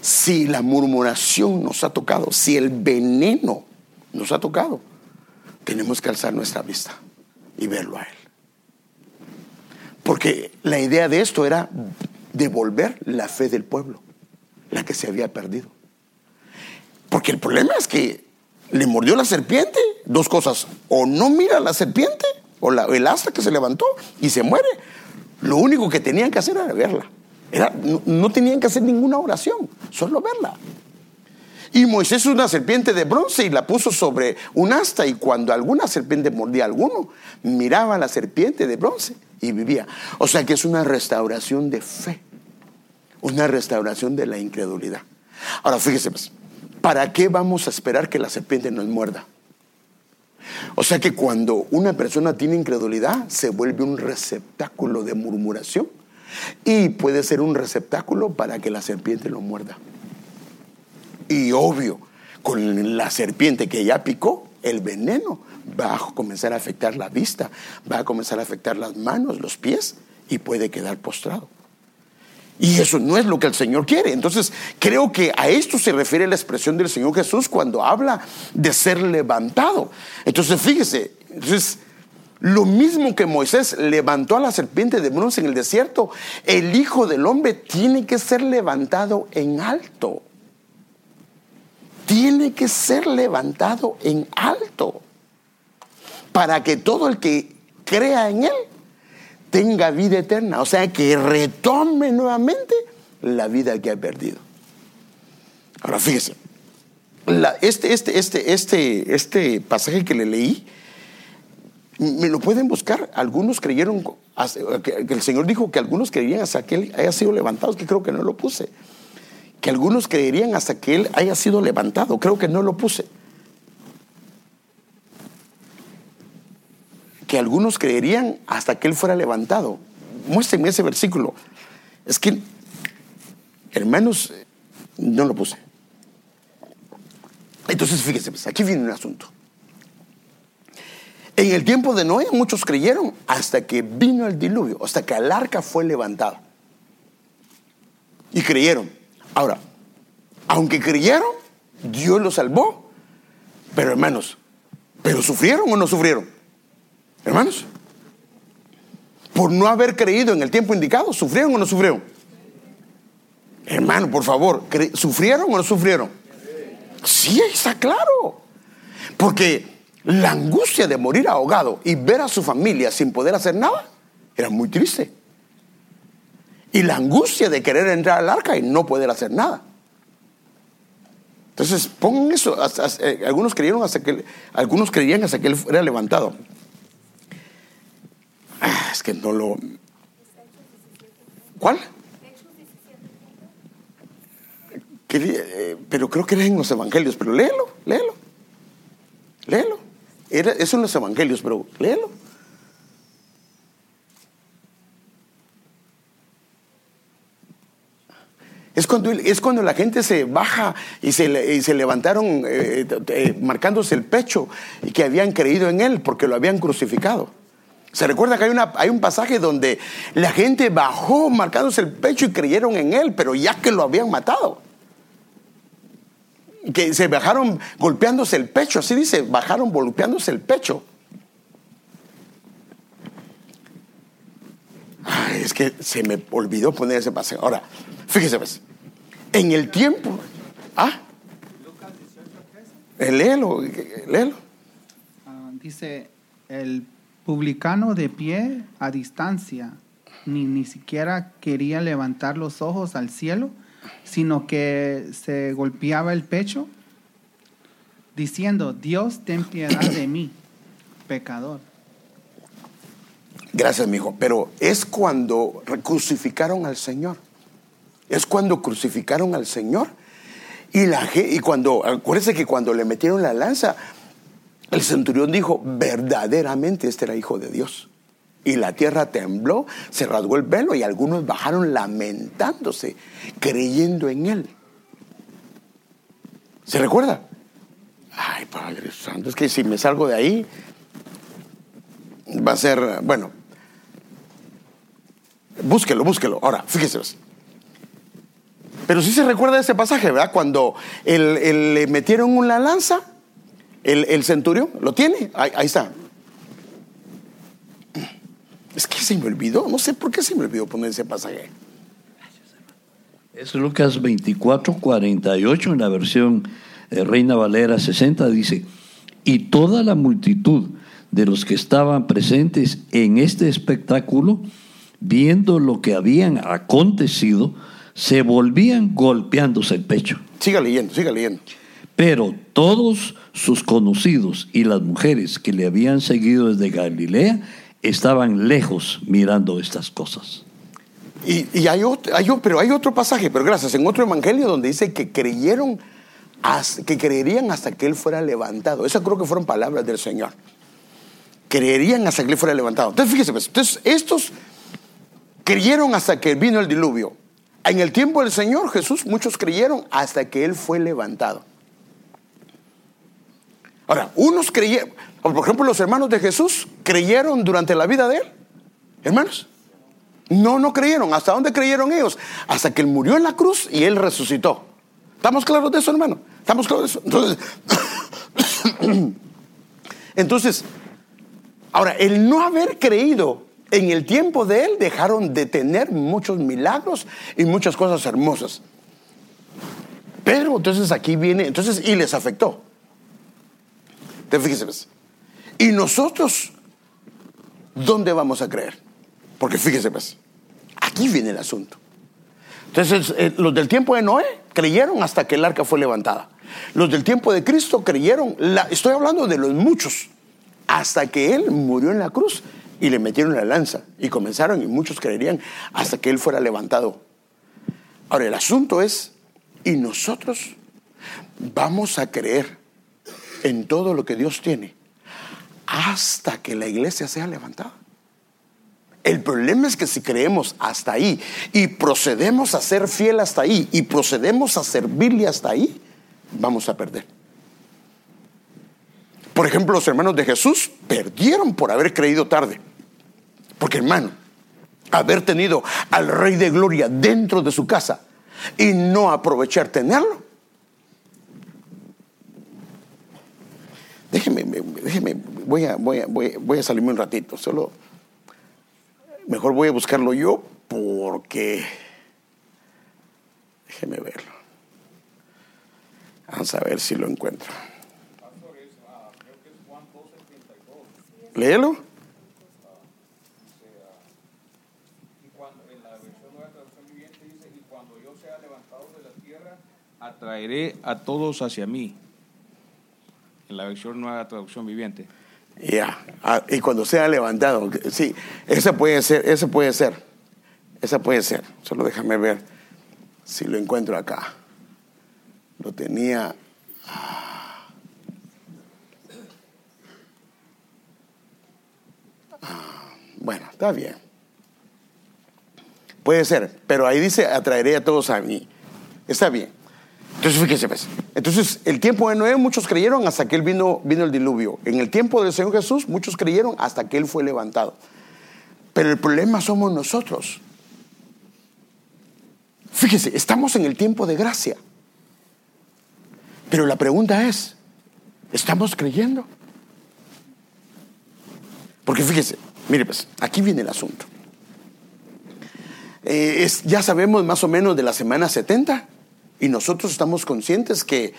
si la murmuración nos ha tocado, si el veneno nos ha tocado, tenemos que alzar nuestra vista y verlo a Él. Porque la idea de esto era devolver la fe del pueblo, la que se había perdido. Porque el problema es que le mordió la serpiente, dos cosas, o no mira la serpiente, o el asta que se levantó y se muere. Lo único que tenían que hacer era verla. No, tenían que hacer ninguna oración, solo verla. Y Moisés una serpiente de bronce y la puso sobre un asta y cuando alguna serpiente mordía a alguno, miraba a la serpiente de bronce y vivía. O sea que es una restauración de fe, una restauración de la incredulidad. Ahora fíjese, ¿para qué vamos a esperar que la serpiente nos muerda? O sea que cuando una persona tiene incredulidad, se vuelve un receptáculo de murmuración y puede ser un receptáculo para que la serpiente lo muerda. Y obvio, con la serpiente que ya picó, el veneno va a comenzar a afectar la vista, va a comenzar a afectar las manos, los pies y puede quedar postrado. Y eso no es lo que el Señor quiere. Entonces, creo que a esto se refiere la expresión del Señor Jesús cuando habla de ser levantado. Entonces, fíjese, entonces, lo mismo que Moisés levantó a la serpiente de bronce en el desierto, el Hijo del Hombre tiene que ser levantado en alto. Tiene que ser levantado en alto para que todo el que crea en Él tenga vida eterna, o sea, que retome nuevamente la vida que ha perdido. Ahora fíjese, este, este, este, este, este pasaje que le leí, me lo pueden buscar. Algunos creyeron, que el Señor dijo que algunos creían hasta que Él haya sido levantado, que creo que no lo puse. que algunos creerían hasta que él haya sido levantado. Creo que no lo puse. Que algunos creerían hasta que él fuera levantado. Muéstrenme ese versículo. Es que, hermanos, no lo puse. Entonces, fíjense, pues, aquí viene un asunto. En el tiempo de Noé muchos creyeron hasta que vino el diluvio, hasta que el arca fue levantado. Y creyeron. Ahora, aunque creyeron, Dios los salvó. Pero hermanos, ¿pero sufrieron o no sufrieron? Hermanos, por no haber creído en el tiempo indicado, ¿sufrieron o no sufrieron? Hermano, por favor, ¿sufrieron o no sufrieron? Sí, está claro. Porque la angustia de morir ahogado y ver a su familia sin poder hacer nada era muy triste. Y la angustia de querer entrar al arca y no poder hacer nada. Entonces, pongan eso. Eh, algunos creyeron hasta que algunos creían hasta que él fuera levantado. Ah, es que no lo. ¿Cuál? Eh, pero creo que era en los evangelios, pero léelo, léelo. Léelo. Eso en los evangelios, pero léelo. Es cuando, es cuando la gente se baja y se, se levantaron eh, eh, marcándose el pecho y que habían creído en él porque lo habían crucificado. Se recuerda que hay, una, hay un pasaje donde la gente bajó marcándose el pecho y creyeron en él, pero ya que lo habían matado. Que se bajaron golpeándose el pecho, así dice, bajaron golpeándose el pecho. es que se me olvidó poner ese pasaje. Ahora, Fíjese, pues, en el tiempo. ¿Ah? Eh, léelo, léelo. Ah, dice, el publicano de pie a distancia, ni, ni siquiera quería levantar los ojos al cielo, sino que se golpeaba el pecho, diciendo, Dios, ten piedad de mí, pecador. Gracias, mi hijo. Pero es cuando crucificaron al Señor es cuando crucificaron al Señor. Y, la, y cuando, acuérdense que cuando le metieron la lanza, el centurión dijo, verdaderamente este era hijo de Dios. Y la tierra tembló, se rasgó el velo y algunos bajaron lamentándose, creyendo en él. ¿Se recuerda? Ay, Padre Santo, es que si me salgo de ahí, va a ser, bueno, búsquelo, búsquelo. Ahora, fíjese. Pero sí se recuerda ese pasaje, ¿verdad? Cuando le metieron una lanza, el, centurión, ¿lo tiene? Ahí, está. Es que se me olvidó, no sé por qué se me olvidó poner ese pasaje. Es Lucas 24, 48 en la versión eh, Reina Valera 60 dice, y toda la multitud de los que estaban presentes en este espectáculo, viendo lo que habían acontecido, se volvían golpeándose el pecho. Siga leyendo, siga leyendo. Pero todos sus conocidos y las mujeres que le habían seguido desde Galilea estaban lejos mirando estas cosas. Y, hay, otro, pero hay otro pasaje, pero gracias, en otro evangelio donde dice que creyeron, que creerían hasta que él fuera levantado. Esas creo que fueron palabras del Señor. Creerían hasta que él fuera levantado. Entonces, fíjese, pues, entonces, estos creyeron hasta que vino el diluvio. En el tiempo del Señor Jesús muchos creyeron hasta que Él fue levantado. Ahora, unos creyeron, por ejemplo los hermanos de Jesús creyeron durante la vida de Él. Hermanos, no, no creyeron. ¿Hasta dónde creyeron ellos? Hasta que Él murió en la cruz y Él resucitó. ¿Estamos claros de eso, hermano? ¿Estamos claros de eso? Entonces, entonces ahora, el no haber creído en el tiempo de él dejaron de tener muchos milagros y muchas cosas hermosas. Pero entonces aquí viene, entonces, y les afectó. Fíjese, pues. Y nosotros, ¿dónde vamos a creer? Porque fíjese, pues, aquí viene el asunto. Entonces, eh, los del tiempo de Noé creyeron hasta que el arca fue levantada. Los del tiempo de Cristo creyeron, estoy hablando de los muchos, hasta que Él murió en la cruz y le metieron la lanza y comenzaron y muchos creerían hasta que él fuera levantado. Ahora, el asunto es Y nosotros vamos a creer en todo lo que Dios tiene hasta que la iglesia sea levantada. El problema es que si creemos hasta ahí y procedemos a ser fiel hasta ahí y procedemos a servirle hasta ahí, vamos a perder. Por ejemplo, los hermanos de Jesús perdieron por haber creído tarde. Porque hermano, haber tenido al Rey de Gloria dentro de su casa y no aprovechar tenerlo. Déjeme, déjeme, voy a, voy a, voy a salirme un ratito, solo mejor voy a buscarlo yo porque, déjeme verlo. Vamos a ver si lo encuentro. Léelo. atraeré a todos hacia mí. En la versión nueva traducción viviente. Ya, ah, y cuando sea levantado, sí, esa puede ser, esa puede ser, esa puede ser. Solo déjame ver si lo encuentro acá. Lo tenía. Ah, bueno, está bien. Puede ser, pero ahí dice atraeré a todos a mí. Está bien. Entonces, fíjese, pues. Entonces, el tiempo de Noé, muchos creyeron hasta que él vino, vino el diluvio. En el tiempo del Señor Jesús, muchos creyeron hasta que él fue levantado. Pero el problema somos nosotros. Fíjese, estamos en el tiempo de gracia. Pero la pregunta es, ¿estamos creyendo? Porque fíjese, mire pues, aquí viene el asunto. Eh, ya sabemos más o menos de la semana 70 y nosotros estamos conscientes que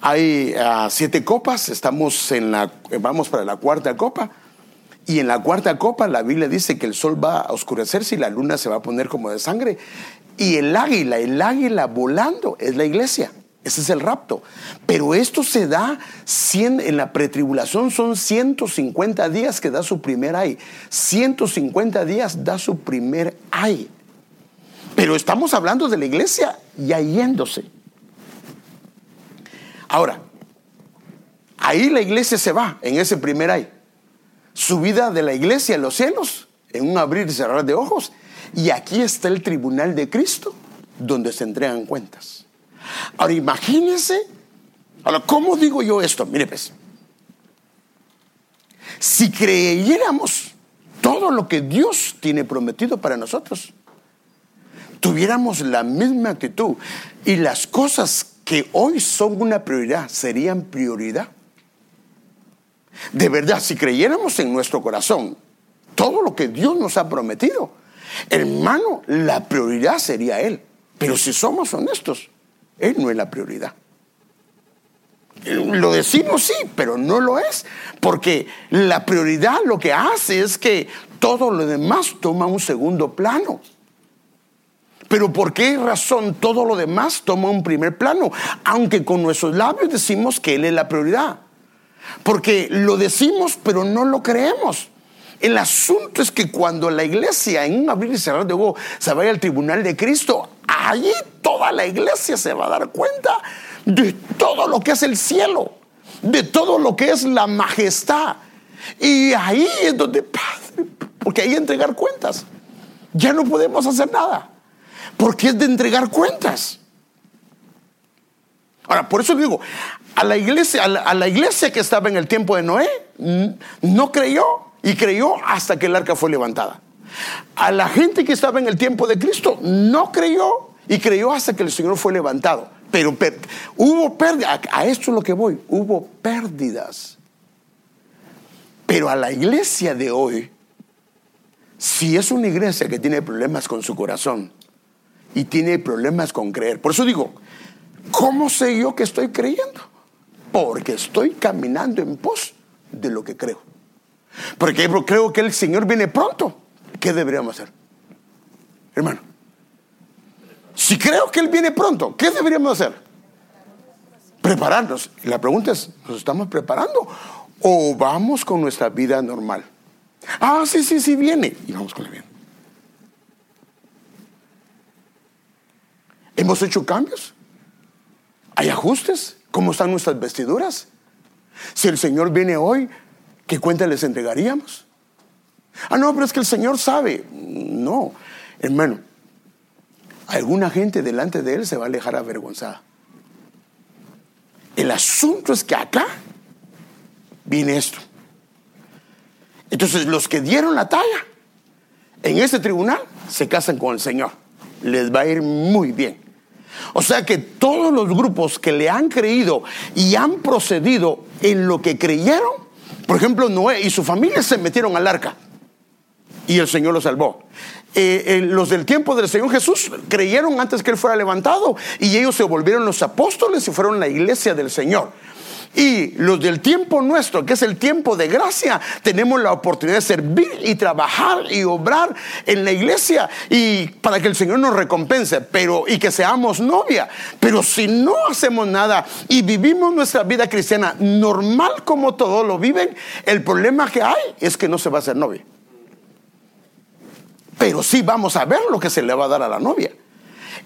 hay ah, siete copas, estamos en la, vamos para la cuarta copa. Y en la cuarta copa la Biblia dice que el sol va a oscurecerse y la luna se va a poner como de sangre. Y el águila, el águila volando es la iglesia. Ese es el rapto. Pero esto se da en la pretribulación, son 150 días que da su primer ay. 150 días da su primer ay. Pero estamos hablando de la iglesia ya yéndose. Ahora, ahí la iglesia se va, en ese primer ay. Subida de la iglesia en los cielos, en un abrir y cerrar de ojos. Y aquí está el tribunal de Cristo, donde se entregan cuentas. Ahora imagínense, ahora, ¿cómo digo yo esto? Mire pues, si creyéramos todo lo que Dios tiene prometido para nosotros, tuviéramos la misma actitud y las cosas que hoy son una prioridad serían prioridad. De verdad, si creyéramos en nuestro corazón todo lo que Dios nos ha prometido, hermano, la prioridad sería Él. Pero si somos honestos, Él no es la prioridad. Lo decimos sí, pero no lo es, porque la prioridad lo que hace es que todo lo demás toma un segundo plano. Pero ¿por qué razón todo lo demás toma un primer plano? Aunque con nuestros labios decimos que Él es la prioridad. Porque lo decimos, pero no lo creemos. El asunto es que cuando la iglesia, en un abrir y cerrar de ojos, se vaya al tribunal de Cristo, allí toda la iglesia se va a dar cuenta de todo lo que es el cielo, de todo lo que es la majestad. Y ahí es donde, Padre, porque ahí entregar cuentas. Ya no podemos hacer nada porque es de entregar cuentas. Ahora, por eso digo, a la iglesia, a la, iglesia que estaba en el tiempo de Noé, no creyó y creyó hasta que el arca fue levantada. A la gente que estaba en el tiempo de Cristo, no creyó y creyó hasta que el Señor fue levantado. Pero hubo pérdidas, a esto es lo que voy, hubo pérdidas. Pero a la iglesia de hoy, si es una iglesia que tiene problemas con su corazón, y tiene problemas con creer. Por eso digo, ¿cómo sé yo que estoy creyendo? Porque estoy caminando en pos de lo que creo. Porque creo que el Señor viene pronto. ¿Qué deberíamos hacer? Hermano, si creo que Él viene pronto, ¿qué deberíamos hacer? Prepararnos. La pregunta es, ¿nos estamos preparando o vamos con nuestra vida normal? Ah, sí, sí, sí, viene. Y vamos con la vida. Hemos hecho cambios. Hay ajustes. ¿Cómo están nuestras vestiduras? Si el Señor viene hoy, ¿qué cuenta les entregaríamos? Ah, no, pero es que el Señor sabe. No, hermano. Alguna gente delante de Él se va a alejar avergonzada. El asunto es que acá viene esto. Entonces, los que dieron la talla en ese tribunal se casan con el Señor. Les va a ir muy bien. O sea que todos los grupos que le han creído y han procedido en lo que creyeron, por ejemplo, Noé y su familia se metieron al arca y el Señor los salvó. Eh, eh, los del tiempo del Señor Jesús creyeron antes que Él fuera levantado y ellos se volvieron los apóstoles y fueron la iglesia del Señor. Y los del tiempo nuestro, que es el tiempo de gracia, tenemos la oportunidad de servir y trabajar y obrar en la iglesia y para que el Señor nos recompense, pero y que seamos novia. Pero si no hacemos nada y vivimos nuestra vida cristiana normal como todos lo viven, el problema que hay es que no se va a hacer novia. Pero sí vamos a ver lo que se le va a dar a la novia.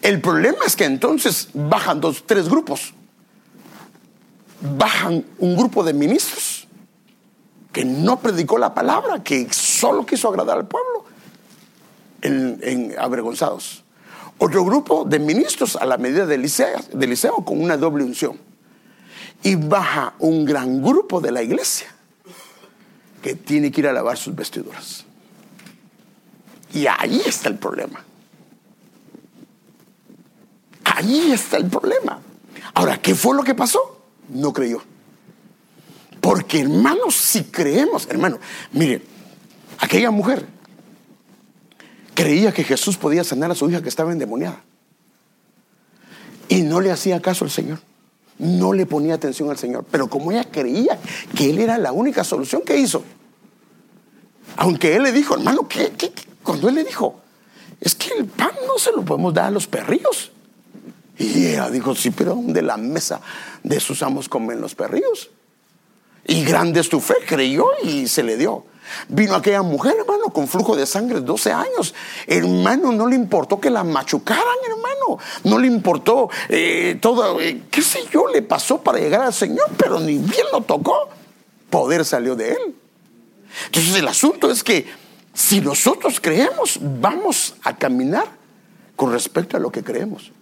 El problema es que entonces bajan dos, tres grupos bajan un grupo de ministros que no predicó la palabra, que solo quiso agradar al pueblo, en, avergonzados. Otro grupo de ministros a la medida de Eliseo, de Eliseo con una doble unción. Y baja un gran grupo de la iglesia que tiene que ir a lavar sus vestiduras. Y ahí está el problema. Ahí está el problema. Ahora, ¿qué fue lo que pasó? No creyó. Porque hermanos, si creemos, hermano, mire, aquella mujer creía que Jesús podía sanar a su hija que estaba endemoniada. Y no le hacía caso al Señor. No le ponía atención al Señor. Pero como ella creía que Él era la única solución que hizo, aunque Él le dijo, hermano, ¿qué, qué, cuando Él le dijo, es que el pan no se lo podemos dar a los perrillos. Y ella dijo, sí, pero de la mesa de sus amos comen los perrillos. Y grande es tu fe, creyó y se le dio. Vino aquella mujer, hermano, con flujo de sangre, 12 años. Hermano, no le importó que la machucaran, hermano. No le importó eh, todo, eh, qué sé yo, le pasó para llegar al Señor, pero ni bien lo tocó. Poder salió de él. Entonces el asunto es que si nosotros creemos, vamos a caminar con respecto a lo que creemos.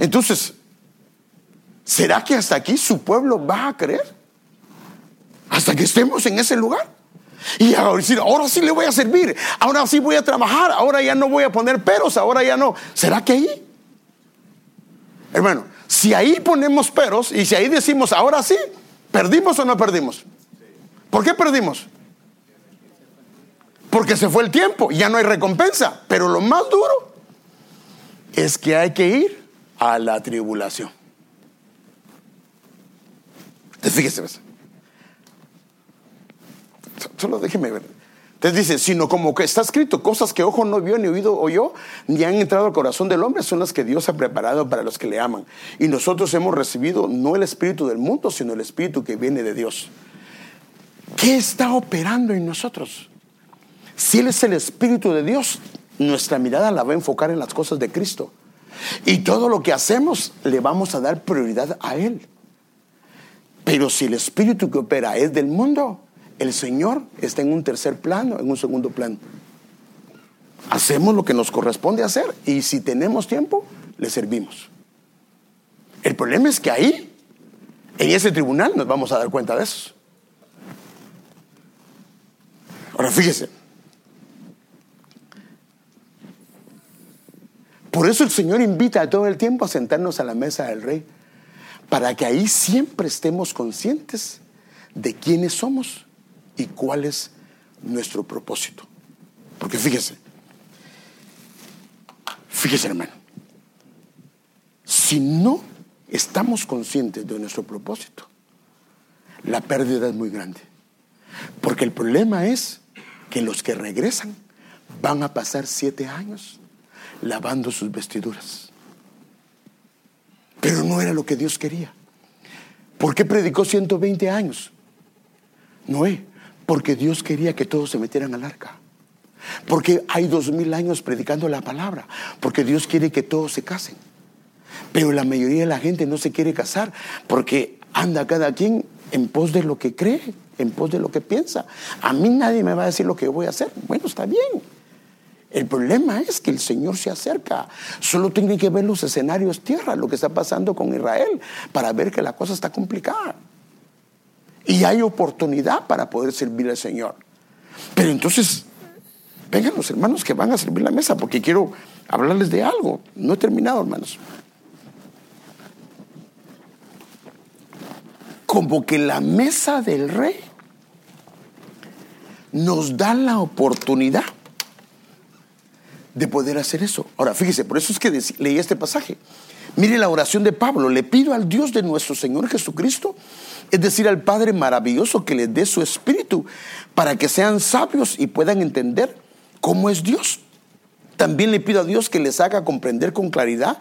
Entonces, ¿será que hasta aquí su pueblo va a creer? Hasta que estemos en ese lugar. Y decir, ahora sí le voy a servir, ahora sí voy a trabajar, ahora ya no voy a poner peros, ahora ya no. ¿Será que ahí? Hermano, si ahí ponemos peros y si ahí decimos, ahora sí, ¿perdimos o no perdimos? ¿Por qué perdimos? Porque se fue el tiempo, ya no hay recompensa. Pero lo más duro es que hay que ir a la tribulación. Fíjese. Pues. Solo déjeme ver. Entonces dice, sino como que está escrito, cosas que ojo no vio, ni oído oyó, ni han entrado al corazón del hombre, son las que Dios ha preparado para los que le aman. Y nosotros hemos recibido no el espíritu del mundo, sino el espíritu que viene de Dios. ¿Qué está operando en nosotros? Si Él es el espíritu de Dios, nuestra mirada la va a enfocar en las cosas de Cristo. Y todo lo que hacemos le vamos a dar prioridad a Él. Pero si el espíritu que opera es del mundo, el Señor está en un tercer plano, en un segundo plano. Hacemos lo que nos corresponde hacer y si tenemos tiempo, le servimos. El problema es que ahí, en ese tribunal, nos vamos a dar cuenta de eso. Ahora fíjese, Por eso el Señor invita a todo el tiempo a sentarnos a la mesa del Rey, para que ahí siempre estemos conscientes de quiénes somos y cuál es nuestro propósito. Porque fíjese, fíjese hermano, si no estamos conscientes de nuestro propósito, la pérdida es muy grande. Porque el problema es que los que regresan van a pasar siete años lavando sus vestiduras. Pero no era lo que Dios quería. ¿Por qué predicó 120 años? Noé, porque Dios quería que todos se metieran al arca. Porque hay dos mil años predicando la palabra. Porque Dios quiere que todos se casen. Pero la mayoría de la gente no se quiere casar porque anda cada quien en pos de lo que cree, en pos de lo que piensa. A mí nadie me va a decir lo que voy a hacer. Bueno, está bien. El problema es que el Señor se acerca. Solo tienen que ver los escenarios tierra, lo que está pasando con Israel, para ver que la cosa está complicada. Y hay oportunidad para poder servir al Señor. Pero entonces, vengan los hermanos que van a servir la mesa, porque quiero hablarles de algo. No he terminado, hermanos. Como que la mesa del rey nos da la oportunidad de poder hacer eso. Ahora, fíjese, por eso es que leí este pasaje. Mire la oración de Pablo. Le pido al Dios de nuestro Señor Jesucristo, es decir, al Padre maravilloso, que les dé su espíritu para que sean sabios y puedan entender cómo es Dios. También le pido a Dios que les haga comprender con claridad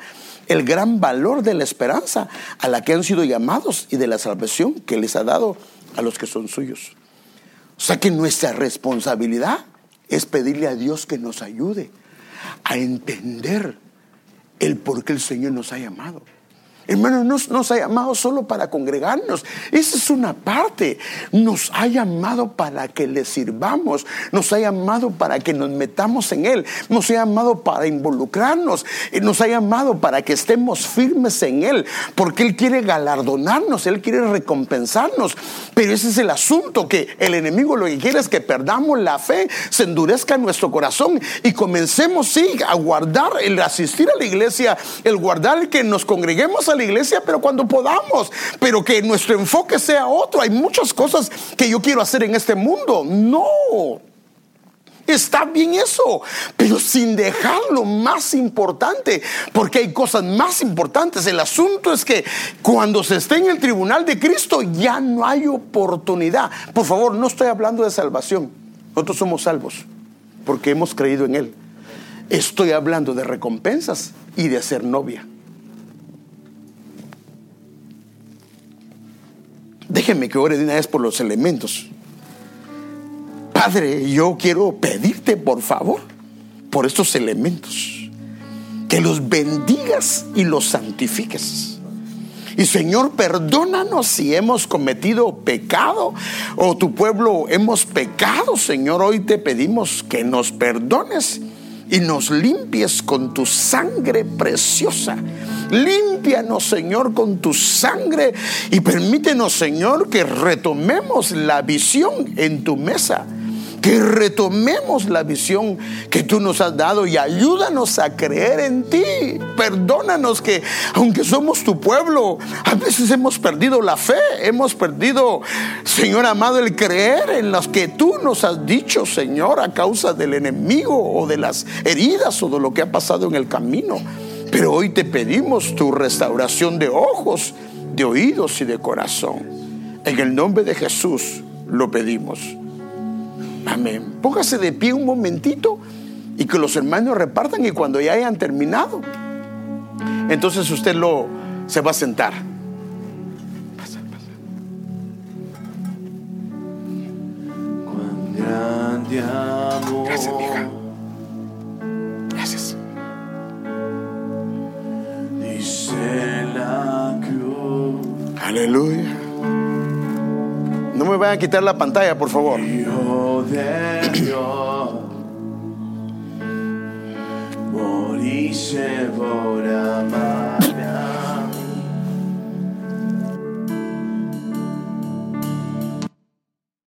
el gran valor de la esperanza a la que han sido llamados y de la salvación que les ha dado a los que son suyos. O sea que nuestra responsabilidad es pedirle a Dios que nos ayude a entender el por qué el Señor nos ha llamado. Hermano, no nos ha llamado solo para congregarnos. Esa es una parte. Nos ha llamado para que le sirvamos. Nos ha llamado para que nos metamos en Él. Nos ha llamado para involucrarnos. Nos ha llamado para que estemos firmes en Él. Porque Él quiere galardonarnos. Él quiere recompensarnos. Pero ese es el asunto que el enemigo lo que quiere es que perdamos la fe, se endurezca nuestro corazón y comencemos, sí, a guardar el asistir a la iglesia, el guardar que nos congreguemos a la iglesia, pero cuando podamos, pero que nuestro enfoque sea otro. Hay muchas cosas que yo quiero hacer en este mundo. No. Está bien eso, pero sin dejar lo más importante, porque hay cosas más importantes. El asunto es que cuando se esté en el tribunal de Cristo ya no hay oportunidad. Por favor, no estoy hablando de salvación. Nosotros somos salvos porque hemos creído en Él. Estoy hablando de recompensas y de ser novia. Déjenme que ore de una vez por los elementos. Padre, yo quiero pedirte por favor por estos elementos, que los bendigas y los santifiques. Y Señor, perdónanos si hemos cometido pecado o tu pueblo hemos pecado. Señor, hoy te pedimos que nos perdones y nos limpies con tu sangre preciosa. Límpianos, Señor, con tu sangre y permítenos, Señor, que retomemos la visión en tu mesa que retomemos la visión que tú nos has dado y ayúdanos a creer en ti. Perdónanos que aunque somos tu pueblo, a veces hemos perdido la fe, hemos perdido, Señor amado, el creer en las que tú nos has dicho, Señor, a causa del enemigo o de las heridas o de lo que ha pasado en el camino. Pero hoy te pedimos tu restauración de ojos, de oídos y de corazón. En el nombre de Jesús lo pedimos. Amén. Póngase de pie un momentito y que los hermanos repartan y cuando ya hayan terminado, entonces usted lo se va a sentar. Pasa, pasa. Cuán grande amor Gracias, mija. La cruz. Aleluya. No me vayan a quitar la pantalla, por favor. Hijo de Dios, moriste por amar.